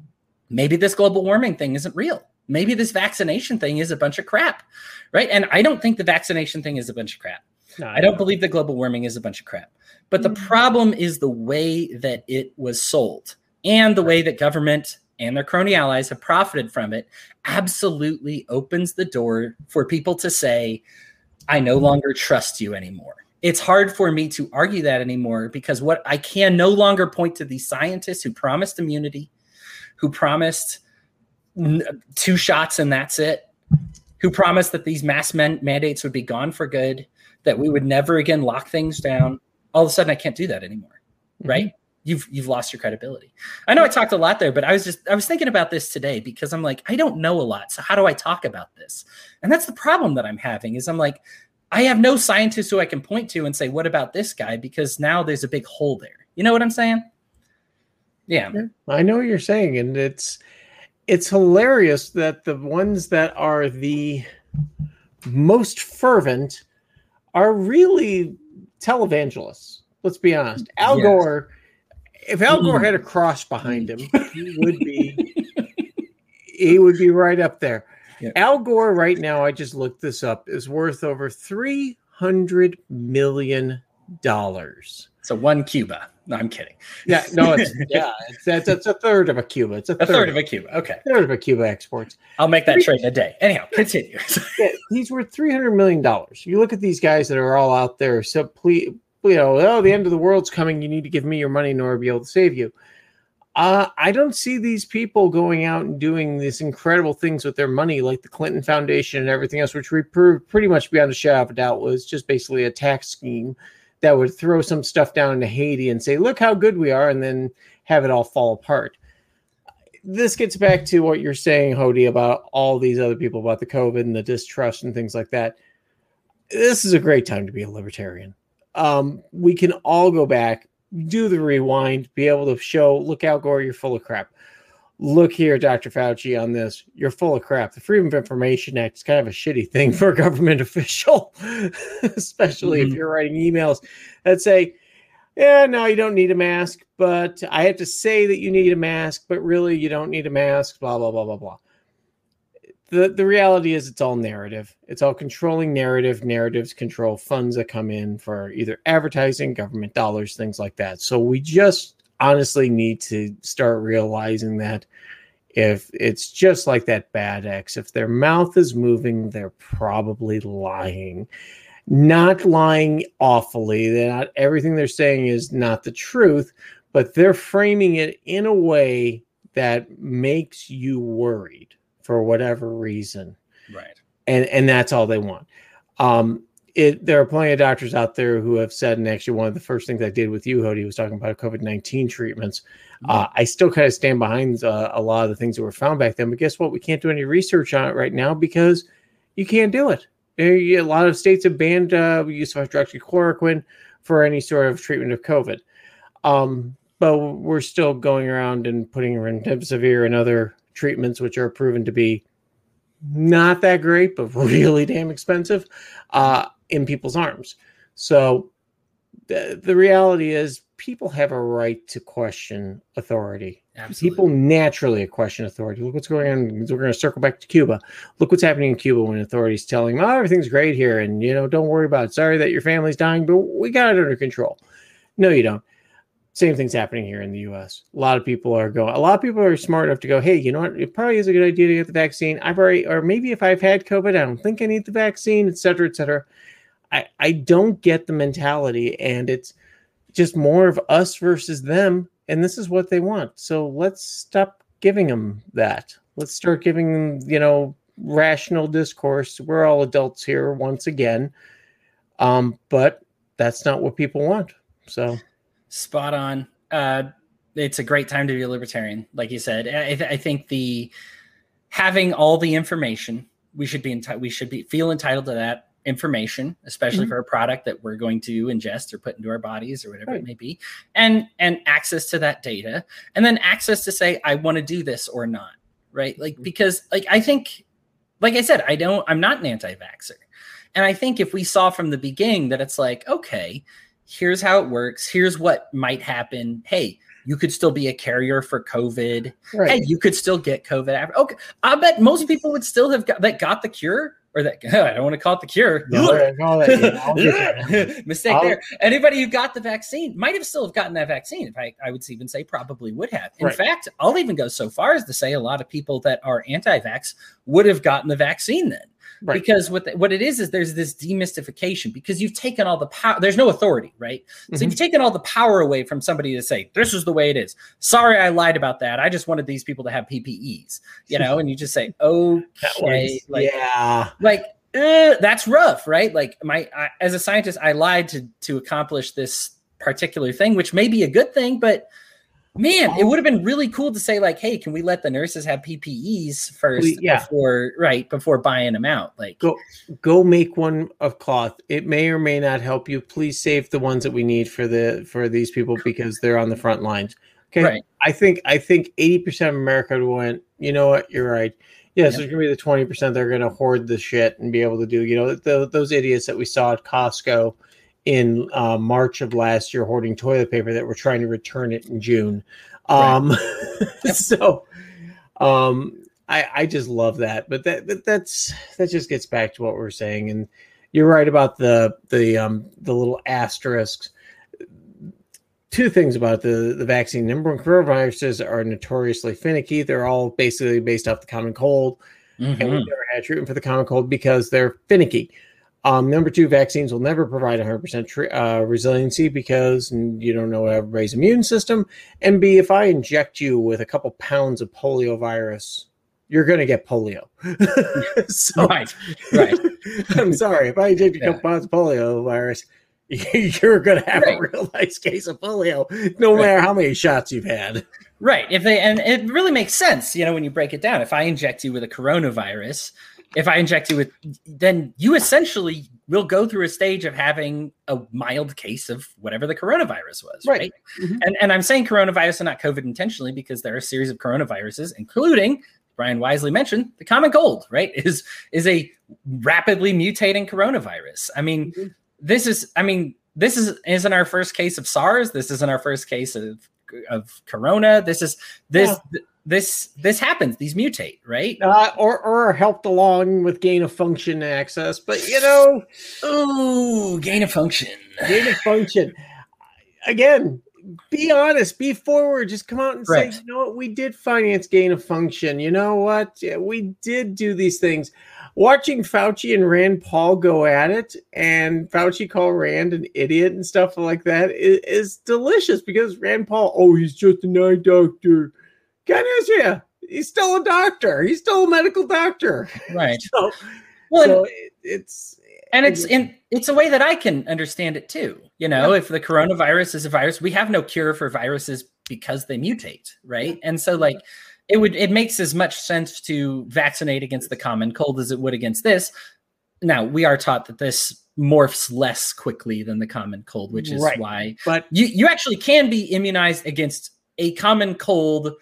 maybe this global warming thing isn't real. Maybe this vaccination thing is a bunch of crap, right? And I don't think the vaccination thing is a bunch of crap. No, I, I don't believe that global warming is a bunch of crap. But the mm-hmm. problem is the way that it was sold and the way that government and their crony allies have profited from it absolutely opens the door for people to say, I no longer trust you anymore it's hard for me to argue that anymore because what I can no longer point to these scientists who promised immunity, who promised two shots and that's it, who promised that these mass man- mandates would be gone for good, that we would never again lock things down. All of a sudden, I can't do that anymore, mm-hmm. right? You've you've lost your credibility. I know I talked a lot there, but I was just I was thinking about this today because I'm like I don't know a lot, so how do I talk about this? And that's the problem that I'm having is I'm like I have no scientist who I can point to and say, what about this guy? Because now there's a big hole there. You know what I'm saying? Yeah. I know what you're saying. And it's it's hilarious that the ones that are the most fervent are really televangelists. Let's be honest. Al yes. Gore, if Al Gore had a cross behind mm. him, he would be he would be right up there. Yeah. Al Gore, right now, I just looked this up, is worth over three hundred million dollars. So one Cuba. No, I'm kidding. Yeah, no, it's yeah, it's that's, that's a third of a Cuba. It's a, a third, third, of a Cuba. Okay, third of a Cuba exports. I'll make that trade in a day. Anyhow, continue. yeah, he's worth three hundred million dollars. You look at these guys that are all out there. So please, you know, oh, the end of the world's coming. You need to give me your money in order to be able to save you. Uh, I don't see these people going out and doing these incredible things with their money, like the Clinton Foundation and everything else, which we proved pretty much beyond a shadow of a doubt was just basically a tax scheme that would throw some stuff down into Haiti and say, "Look how good we are," and then have it all fall apart. This gets back to what you're saying, Hody, about all these other people about the COVID and the distrust and things like that. This is a great time to be a libertarian. Um, we can all go back do the rewind, be able to show, look out, Gore, you're full of crap. Look here, Dr. Fauci, on this. You're full of crap. The Freedom of Information Act is kind of a shitty thing for a government official, especially mm-hmm. if you're writing emails that say, yeah, no, you don't need a mask, but I have to say that you need a mask, but really you don't need a mask, blah, blah, blah, blah, blah the the reality is it's all narrative. It's all controlling narrative. Narratives control funds that come in for either advertising, government dollars, things like that. So we just honestly need to start realizing that if it's just like that bad X, if their mouth is moving, they're probably lying. Not lying awfully. They're not everything they're saying is not the truth, but they're framing it in a way that makes you worried for whatever reason. Right. And and that's all they want. Um it there are plenty of doctors out there who have said, and actually one of the first things I did with you, Hody, was talking about COVID nineteen treatments. Mm-hmm. Uh, I still kind of stand behind uh, a lot of the things that were found back then, but guess what? We can't do any research on it right now because you can't do it. A lot of states have banned uh, use of hydroxychloroquine for any sort of treatment of COVID. Um, but we're still going around and putting remdesivir and other treatments, which are proven to be not that great, but really damn expensive, uh, in people's arms. So the, the reality is people have a right to question authority. Absolutely. People naturally question authority. Look what's going on. We're going to circle back to Cuba. Look what's happening in Cuba when authorities telling them, oh, everything's great here. And, you know, don't worry about it. Sorry that your family's dying, but we got it under control. No, you don't same thing's happening here in the US. A lot of people are going, a lot of people are smart enough to go, hey, you know what? It probably is a good idea to get the vaccine. I've already, or maybe if I've had COVID, I don't think I need the vaccine, et cetera, et cetera. I, I don't get the mentality, and it's just more of us versus them. And this is what they want. So let's stop giving them that. Let's start giving them, you know, rational discourse. We're all adults here once again. Um, but that's not what people want. So Spot on. Uh, it's a great time to be a libertarian, like you said. I, th- I think the having all the information, we should be entitled. We should be feel entitled to that information, especially mm-hmm. for a product that we're going to ingest or put into our bodies or whatever right. it may be, and and access to that data, and then access to say I want to do this or not, right? Like mm-hmm. because like I think, like I said, I don't. I'm not an anti-vaxer, and I think if we saw from the beginning that it's like okay here's how it works. Here's what might happen. Hey, you could still be a carrier for COVID. Right. Hey, you could still get COVID. After. Okay, I bet most people would still have got that got the cure or that I don't want to call it the cure. No, Mistake I'll, there. Anybody who got the vaccine might have still have gotten that vaccine. If I, I would even say probably would have. In right. fact, I'll even go so far as to say a lot of people that are anti-vax would have gotten the vaccine then. Right. because what the, what it is is there's this demystification because you've taken all the power. There's no authority, right? Mm-hmm. So you've taken all the power away from somebody to say this is the way it is. Sorry, I lied about that. I just wanted these people to have PPEs, you know. and you just say, okay, like, yeah, like uh, that's rough, right? Like my I, as a scientist, I lied to to accomplish this particular thing, which may be a good thing, but man, it oh. would have been really cool to say like, hey, can we let the nurses have PPEs first we, yeah. before right before buying them out? Like go go make one of cloth. It may or may not help you. Please save the ones that we need for the for these people because they're on the front lines. Okay. Right. I think I think 80% of America went, you know what, you're right. Yes, yeah. there's gonna be the 20% that are gonna hoard the shit and be able to do, you know, the, those idiots that we saw at Costco in uh, March of last year hoarding toilet paper that were trying to return it in June. Um, right. so um, I, I just love that. But that, that that's that just gets back to what we are saying. And you're right about the the um, the little asterisks. Two things about the, the vaccine. Number one, coronaviruses are notoriously finicky. They're all basically based off the common cold. Mm-hmm. And we never had treatment for the common cold because they're finicky. Um, number two, vaccines will never provide 100% tr- uh, resiliency because you don't know everybody's immune system. And B, if I inject you with a couple pounds of polio virus, you're going to get polio. so, right, right. I'm sorry. If I inject you a couple pounds of polio virus, you're going to have right. a real nice case of polio, no right. matter how many shots you've had. Right. If they and it really makes sense, you know, when you break it down. If I inject you with a coronavirus, if I inject you with, then you essentially will go through a stage of having a mild case of whatever the coronavirus was, right? right? Mm-hmm. And and I'm saying coronavirus and not COVID intentionally because there are a series of coronaviruses, including Brian wisely mentioned the common cold, right? Is is a rapidly mutating coronavirus. I mean, mm-hmm. this is, I mean, this is isn't our first case of SARS. This isn't our first case of of corona. This is this. Yeah this this happens. These mutate, right? Uh, or or helped along with gain of function access, but you know, ooh, gain of function, gain of function. Again, be honest, be forward. Just come out and right. say, you know what, we did finance gain of function. You know what, yeah, we did do these things. Watching Fauci and Rand Paul go at it, and Fauci call Rand an idiot and stuff like that is, is delicious because Rand Paul, oh, he's just an eye doctor yeah, he's still a doctor. He's still a medical doctor. Right. so, well, so it, it's and it's in it's a way that I can understand it too. You know, yeah. if the coronavirus is a virus, we have no cure for viruses because they mutate, right? And so like it would it makes as much sense to vaccinate against the common cold as it would against this. Now, we are taught that this morphs less quickly than the common cold, which is right. why but you, you actually can be immunized against a common cold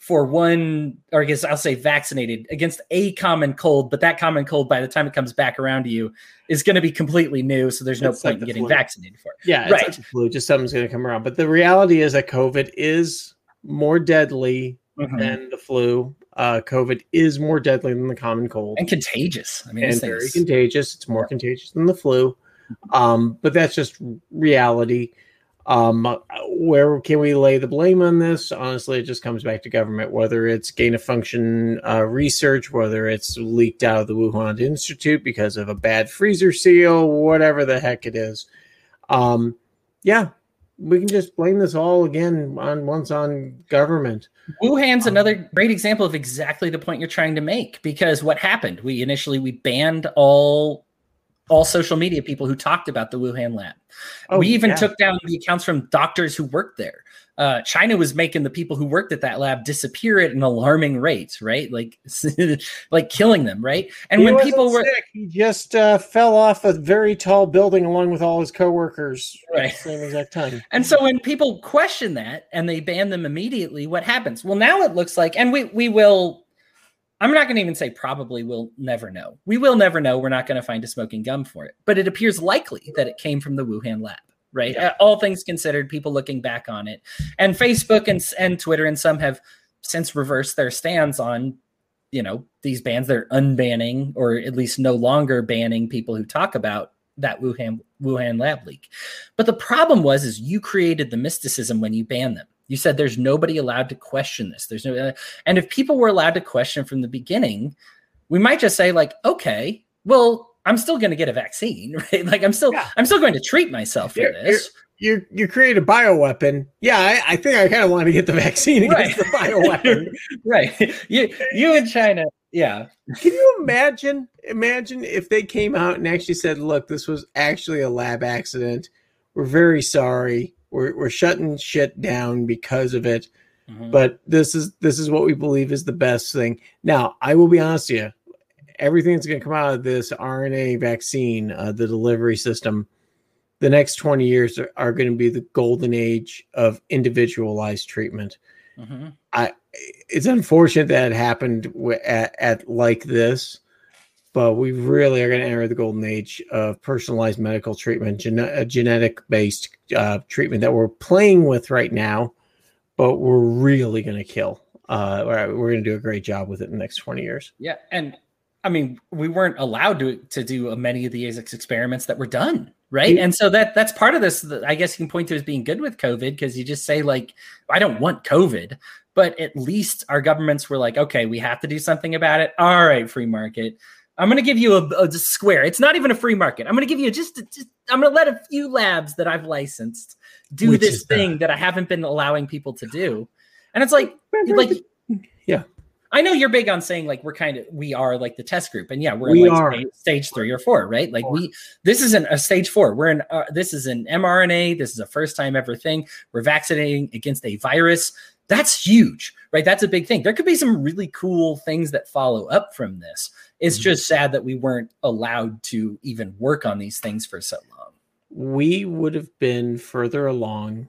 for one, or I guess I'll say vaccinated against a common cold, but that common cold, by the time it comes back around to you, is going to be completely new. So there's no it's point like in getting flu. vaccinated for it. Yeah, right. Like flu, just something's going to come around. But the reality is that COVID is more deadly mm-hmm. than the flu. Uh, COVID is more deadly than the common cold and contagious. I mean, and very contagious. It's more contagious than the flu. Um, but that's just reality. Um, where can we lay the blame on this? Honestly, it just comes back to government, whether it's gain of function uh, research, whether it's leaked out of the Wuhan Institute because of a bad freezer seal, whatever the heck it is. Um, yeah, we can just blame this all again on once on government. Wuhan's um, another great example of exactly the point you're trying to make because what happened? We initially we banned all all social media people who talked about the Wuhan lab. Oh, we even yeah. took down the accounts from doctors who worked there. Uh, China was making the people who worked at that lab disappear at an alarming rate, right? Like, like killing them, right? And he when people were, sick. he just uh, fell off a very tall building along with all his coworkers, right? same exact time. And so when people question that and they ban them immediately, what happens? Well, now it looks like, and we we will I'm not going to even say probably we'll never know. We will never know. We're not going to find a smoking gun for it, but it appears likely that it came from the Wuhan lab, right? Yeah. All things considered, people looking back on it, and Facebook and and Twitter and some have since reversed their stance on, you know, these bans. They're unbanning or at least no longer banning people who talk about that Wuhan Wuhan lab leak. But the problem was is you created the mysticism when you banned them. You said there's nobody allowed to question this. There's no, and if people were allowed to question from the beginning, we might just say like, okay, well, I'm still going to get a vaccine, right? Like I'm still, Yeah. I'm still going to treat myself for You're- this. You you create a bioweapon. Yeah, I, I think I kind of want to get the vaccine against Right. the bioweapon. right. You, you in China. Yeah. Can you imagine? Imagine if they came out and actually said, "Look, this was actually a lab accident. We're very sorry. We're we're shutting shit down because of it. Mhm. But this is this is what we believe is the best thing." Now, I will be honest with you. Everything that's going to come out of this RNA vaccine, uh, the delivery system, the next 20 years are, are going to be the golden age of individualized treatment Mhm. it's unfortunate that it happened w- at, at like this, but we really are going to enter the golden age of personalized medical treatment, gene- genetic based uh, treatment that we're playing with right now, but we're really going to kill. Uh, we're we're going to do a great job with it in the next 20 years. Yeah. And I mean, we weren't allowed to, to do many of the these experiments that were done. Right. Yeah. And so that that's part of this, that I guess you can point to as being good with COVID because you just say, like, I don't want COVID, but at least our governments were like, okay, we have to do something about it. All right, free market. I'm going to give you a, a square. It's not even a free market. I'm going to give you just, just I'm going to let a few labs that I've licensed do Which this thing that I haven't been allowing people to do. And it's like, like Yeah. I know you're big on saying like we're kind of we are like the test group, and yeah, we're We in like are. stage, stage three or four, right? Like Four. we this isn't a stage four. We're in uh, this is an mRNA. This is a first time ever thing. We're vaccinating against a virus. That's huge, right? That's a big thing. There could be some really cool things that follow up from this. It's Mhm. just sad that we weren't allowed to even work on these things for so long. we would have been further along.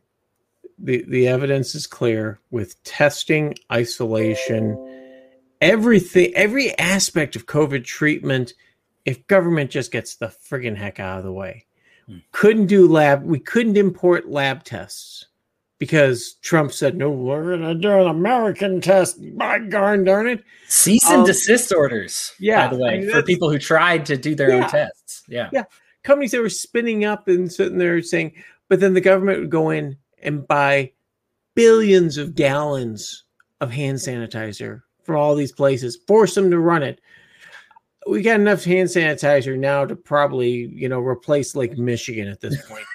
The the evidence is clear with testing, isolation, everything, every aspect of COVID treatment. If government just gets the friggin' heck out of the way, Hmm. couldn't do lab. We couldn't import lab tests because Trump said no. We're gonna do an American test. By darn darn it! Cease and Um, desist orders, yeah, by the I way, mean, for people who tried to do their own Yeah. tests. Yeah. companies that were spinning up and sitting there saying, but then the government would go in and buy billions of gallons of hand sanitizer from all these places, force them to run it. We got enough hand sanitizer now to probably, you know, replace Lake Michigan at this point.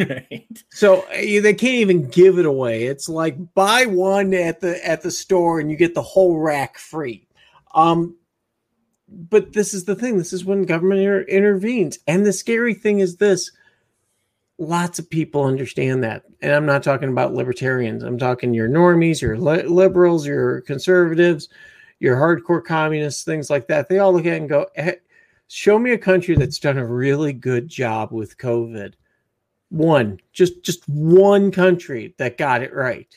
Right. So uh, they can't even give it away. It's like buy one at the at the store and you get the whole rack free. Um, but this is the thing. This is when government inter- intervenes, and the scary thing is this: lots of people understand that, and I'm not talking about libertarians. I'm talking your normies, your li- liberals, your conservatives, your hardcore communists, things like that. They all look at it and go, eh, "Show me a country that's done a really good job with COVID." One just just one country that got it right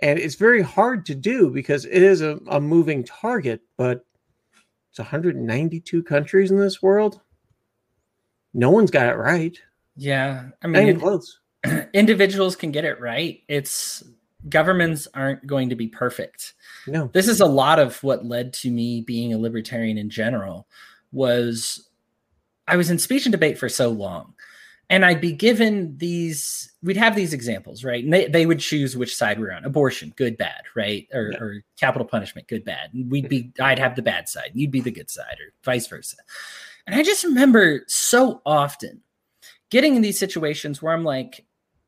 and it's very hard to do because it is a, a moving target but it's 192 countries in this world no one's got it right Yeah. I mean, it- close individuals can get it right. It's governments aren't going to be perfect. no This is a lot of what led to me being a libertarian in general was I was in speech and debate for so long. And I'd be given these, we'd have these examples, right? And they, they would choose which side we're on abortion, good, bad, right? Or, Yeah. or capital punishment, good, bad. And we'd be, I'd have the bad side, and you'd be the good side, or vice versa. And I just remember so often getting in these situations where I'm like,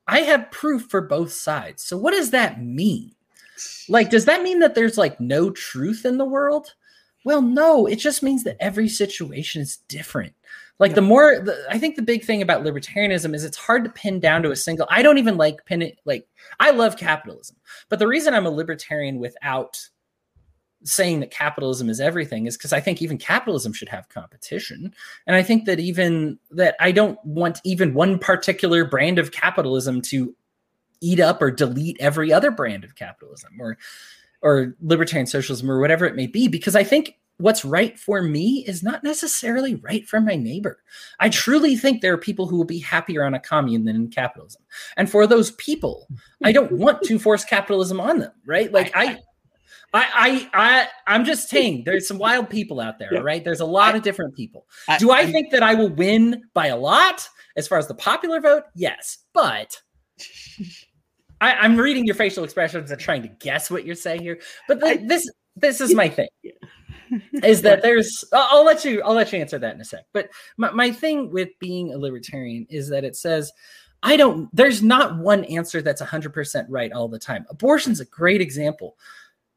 I have proof for both sides. So what does that mean? Like, does that mean that there's like no truth in the world? Well, no, it just means that every situation is different. Like, the more, the, I think the big thing about libertarianism is it's hard to pin down to a single. I don't even like pin it, like, I love capitalism. But the reason I'm a libertarian without saying that capitalism is everything is because I think even capitalism should have competition. And I think that even that I don't want even one particular brand of capitalism to eat up or delete every other brand of capitalism or or libertarian socialism or whatever it may be because I think what's right for me is not necessarily right for my neighbor. I truly think there are people who will be happier on a commune than in capitalism. And for those people, I don't want to force capitalism on them, right? Like I I I I I'm just saying there's some wild people out there, Yeah. right? There's a lot of different people. I- Do I I- think that I will win by a lot as far as the popular vote? Yes, but I, I'm reading your facial expressions and trying to guess what you're saying here. But the, I- this this is my thing. Is that there's I'll let you I'll let you answer that in a sec. But my, my thing with being a libertarian is that it says I don't there's not one answer that's 100% right all the time. Abortion's a great example.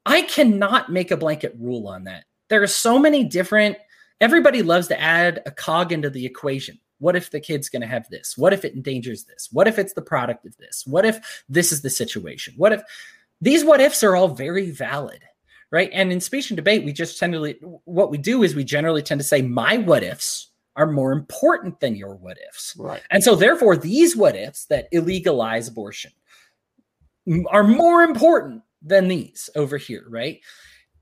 I cannot make a blanket rule on that. There are so many different everybody loves to add a cog into the equation. What if the kid's going to have this? What if it endangers this? What if it's the product of this? What if this is the situation? What if these what ifs are all very valid? Right? And in speech and debate, we just tend to what we do is we generally tend to say my what ifs are more important than your what ifs. Right. And so therefore these what ifs that illegalize abortion are more important than these over here, right?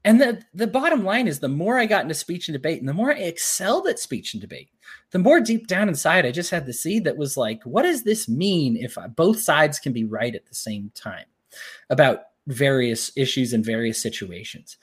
And the the bottom line is the more I got into speech and debate and the more I excelled at speech and debate, the more deep down inside I just had the seed that was like, what does this mean if I, both sides can be right at the same time about various issues in various situations.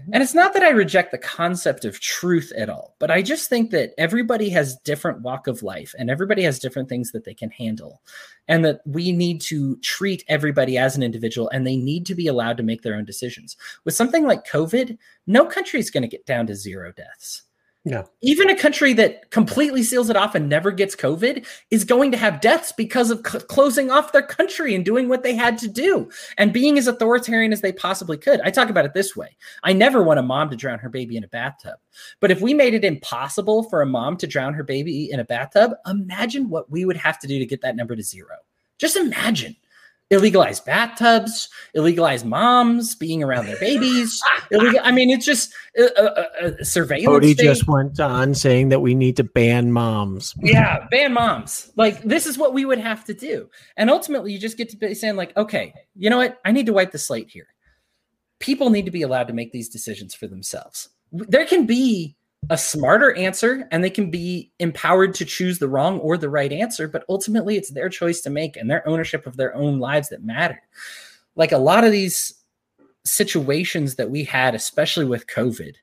Mm-hmm. And it's not that I reject the concept of truth at all, but I just think that everybody has different walk of life and everybody has different things that they can handle. And that we need to treat everybody as an individual and they need to be allowed to make their own decisions. With something like COVID, no country is going to get down to zero deaths. No. Even a country that completely seals it off and never gets COVID is going to have deaths because of closing off their country and doing what they had to do and being as authoritarian as they possibly could. I talk about it this way I never want a mom to drown her baby in a bathtub. But if we made it impossible for a mom to drown her baby in a bathtub, imagine what we would have to do to get that number to zero. Just imagine illegalize bathtubs, illegalize moms being around their babies. illegal, I mean, it's just a, a, a surveillance. Cody state. just went on saying that we need to ban moms. Yeah, ban moms. Like this is what we would have to do, and ultimately, you just get to be saying like, okay, you know what? I need to wipe the slate here. People need to be allowed to make these decisions for themselves. There can be a smarter answer and they can be empowered to choose the wrong or the right answer but ultimately it's their choice to make and their ownership of their own lives that matter. Like a lot of these situations that we had especially with covid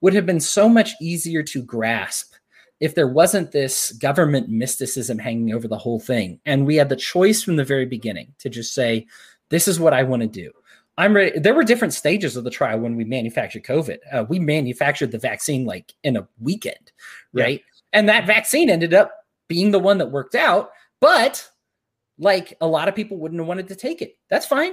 would have been so much easier to grasp if there wasn't this government mysticism hanging over the whole thing. And we had the choice from the very beginning to just say this is what i want to do I'm ready. There were different stages of the trial when we manufactured COVID. Uh, we manufactured the vaccine like in a weekend, right? Yeah. And that vaccine ended up being the one that worked out. But like a lot of people wouldn't have wanted to take it. That's fine.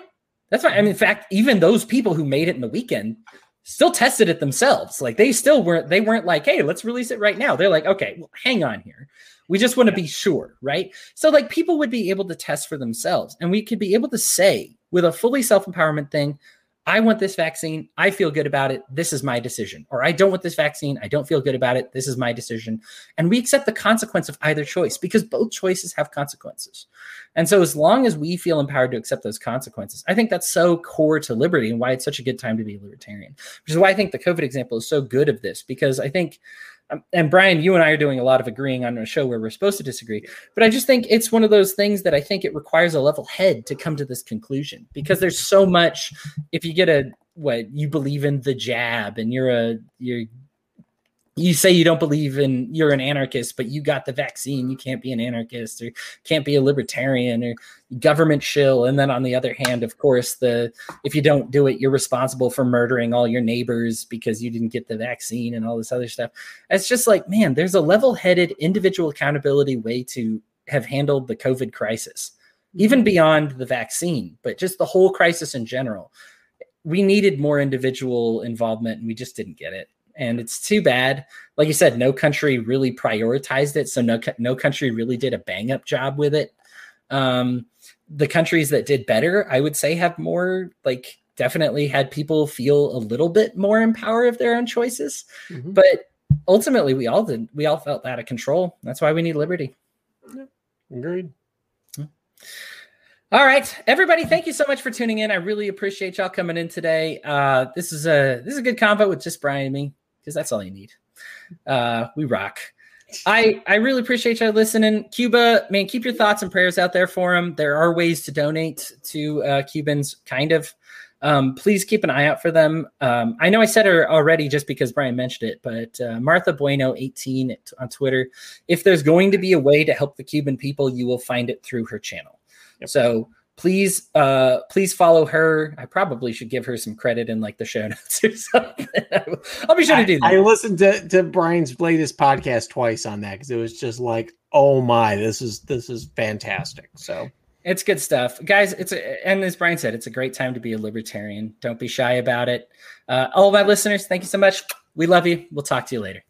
That's fine. I mean, in fact, even those people who made it in the weekend still tested it themselves. Like they still weren't, they weren't like, hey, let's release it right now. They're like, okay, well, hang on here. We just want to be sure, right? So, like, people would be able to test for themselves, and we could be able to say with a fully self empowerment thing, I want this vaccine. I feel good about it. This is my decision. Or I don't want this vaccine. I don't feel good about it. This is my decision. And we accept the consequence of either choice because both choices have consequences. And so, as long as we feel empowered to accept those consequences, I think that's so core to liberty and why it's such a good time to be libertarian, which is why I think the COVID example is so good of this because I think Um, and Brian, you and I are doing a lot of agreeing on a show where we're supposed to disagree. But I just think it's one of those things that I think it requires a level head to come to this conclusion because there's so much. If you get a what you believe in the jab and you're a you're you say you don't believe in you're an anarchist but you got the vaccine you can't be an anarchist or can't be a libertarian or government shill. And then on the other hand of course the if you don't do it you're responsible for murdering all your neighbors because you didn't get the vaccine and all this other stuff. It's just like man there's a level-headed individual accountability way to have handled the covid crisis even mm-hmm. beyond the vaccine but just the whole crisis in general. We needed more individual involvement and we just didn't get it and it's too bad. Like you said, no country really prioritized it, so no no country really did a bang up job with it. Um, the countries that did better, I would say, have more like definitely had people feel a little bit more in power of their own choices. Mm-hmm. But ultimately, we all did. We all felt out of control. That's why we need liberty. Agreed. All right, everybody, thank you so much for tuning in. I really appreciate y'all coming in today. Uh, this is a this is a good convo with just Brian and me because that's all you need. Uh, we rock. I I really appreciate you listening. Cuba, man, keep your thoughts and prayers out there for him. There are ways to donate to uh, Cubans, kind of. Um, please keep an eye out for them. Um, I know I said her already just because Brian mentioned it, but uh, Martha Bueno 18 on Twitter. If there's going to be a way to help the Cuban people, you will find it through her channel. Yep. So please uh please follow her. I probably should give her some credit in like the show notes or something. I'll be sure to do that. I, I listened to, to Brian's latest podcast twice on that because it was just like, oh my, this is this is fantastic. So it's good stuff. Guys it's a, and as brian said it's a great time to be a libertarian. Don't be shy about it. Uh, all of my listeners thank you so much. We love you. We'll talk to you later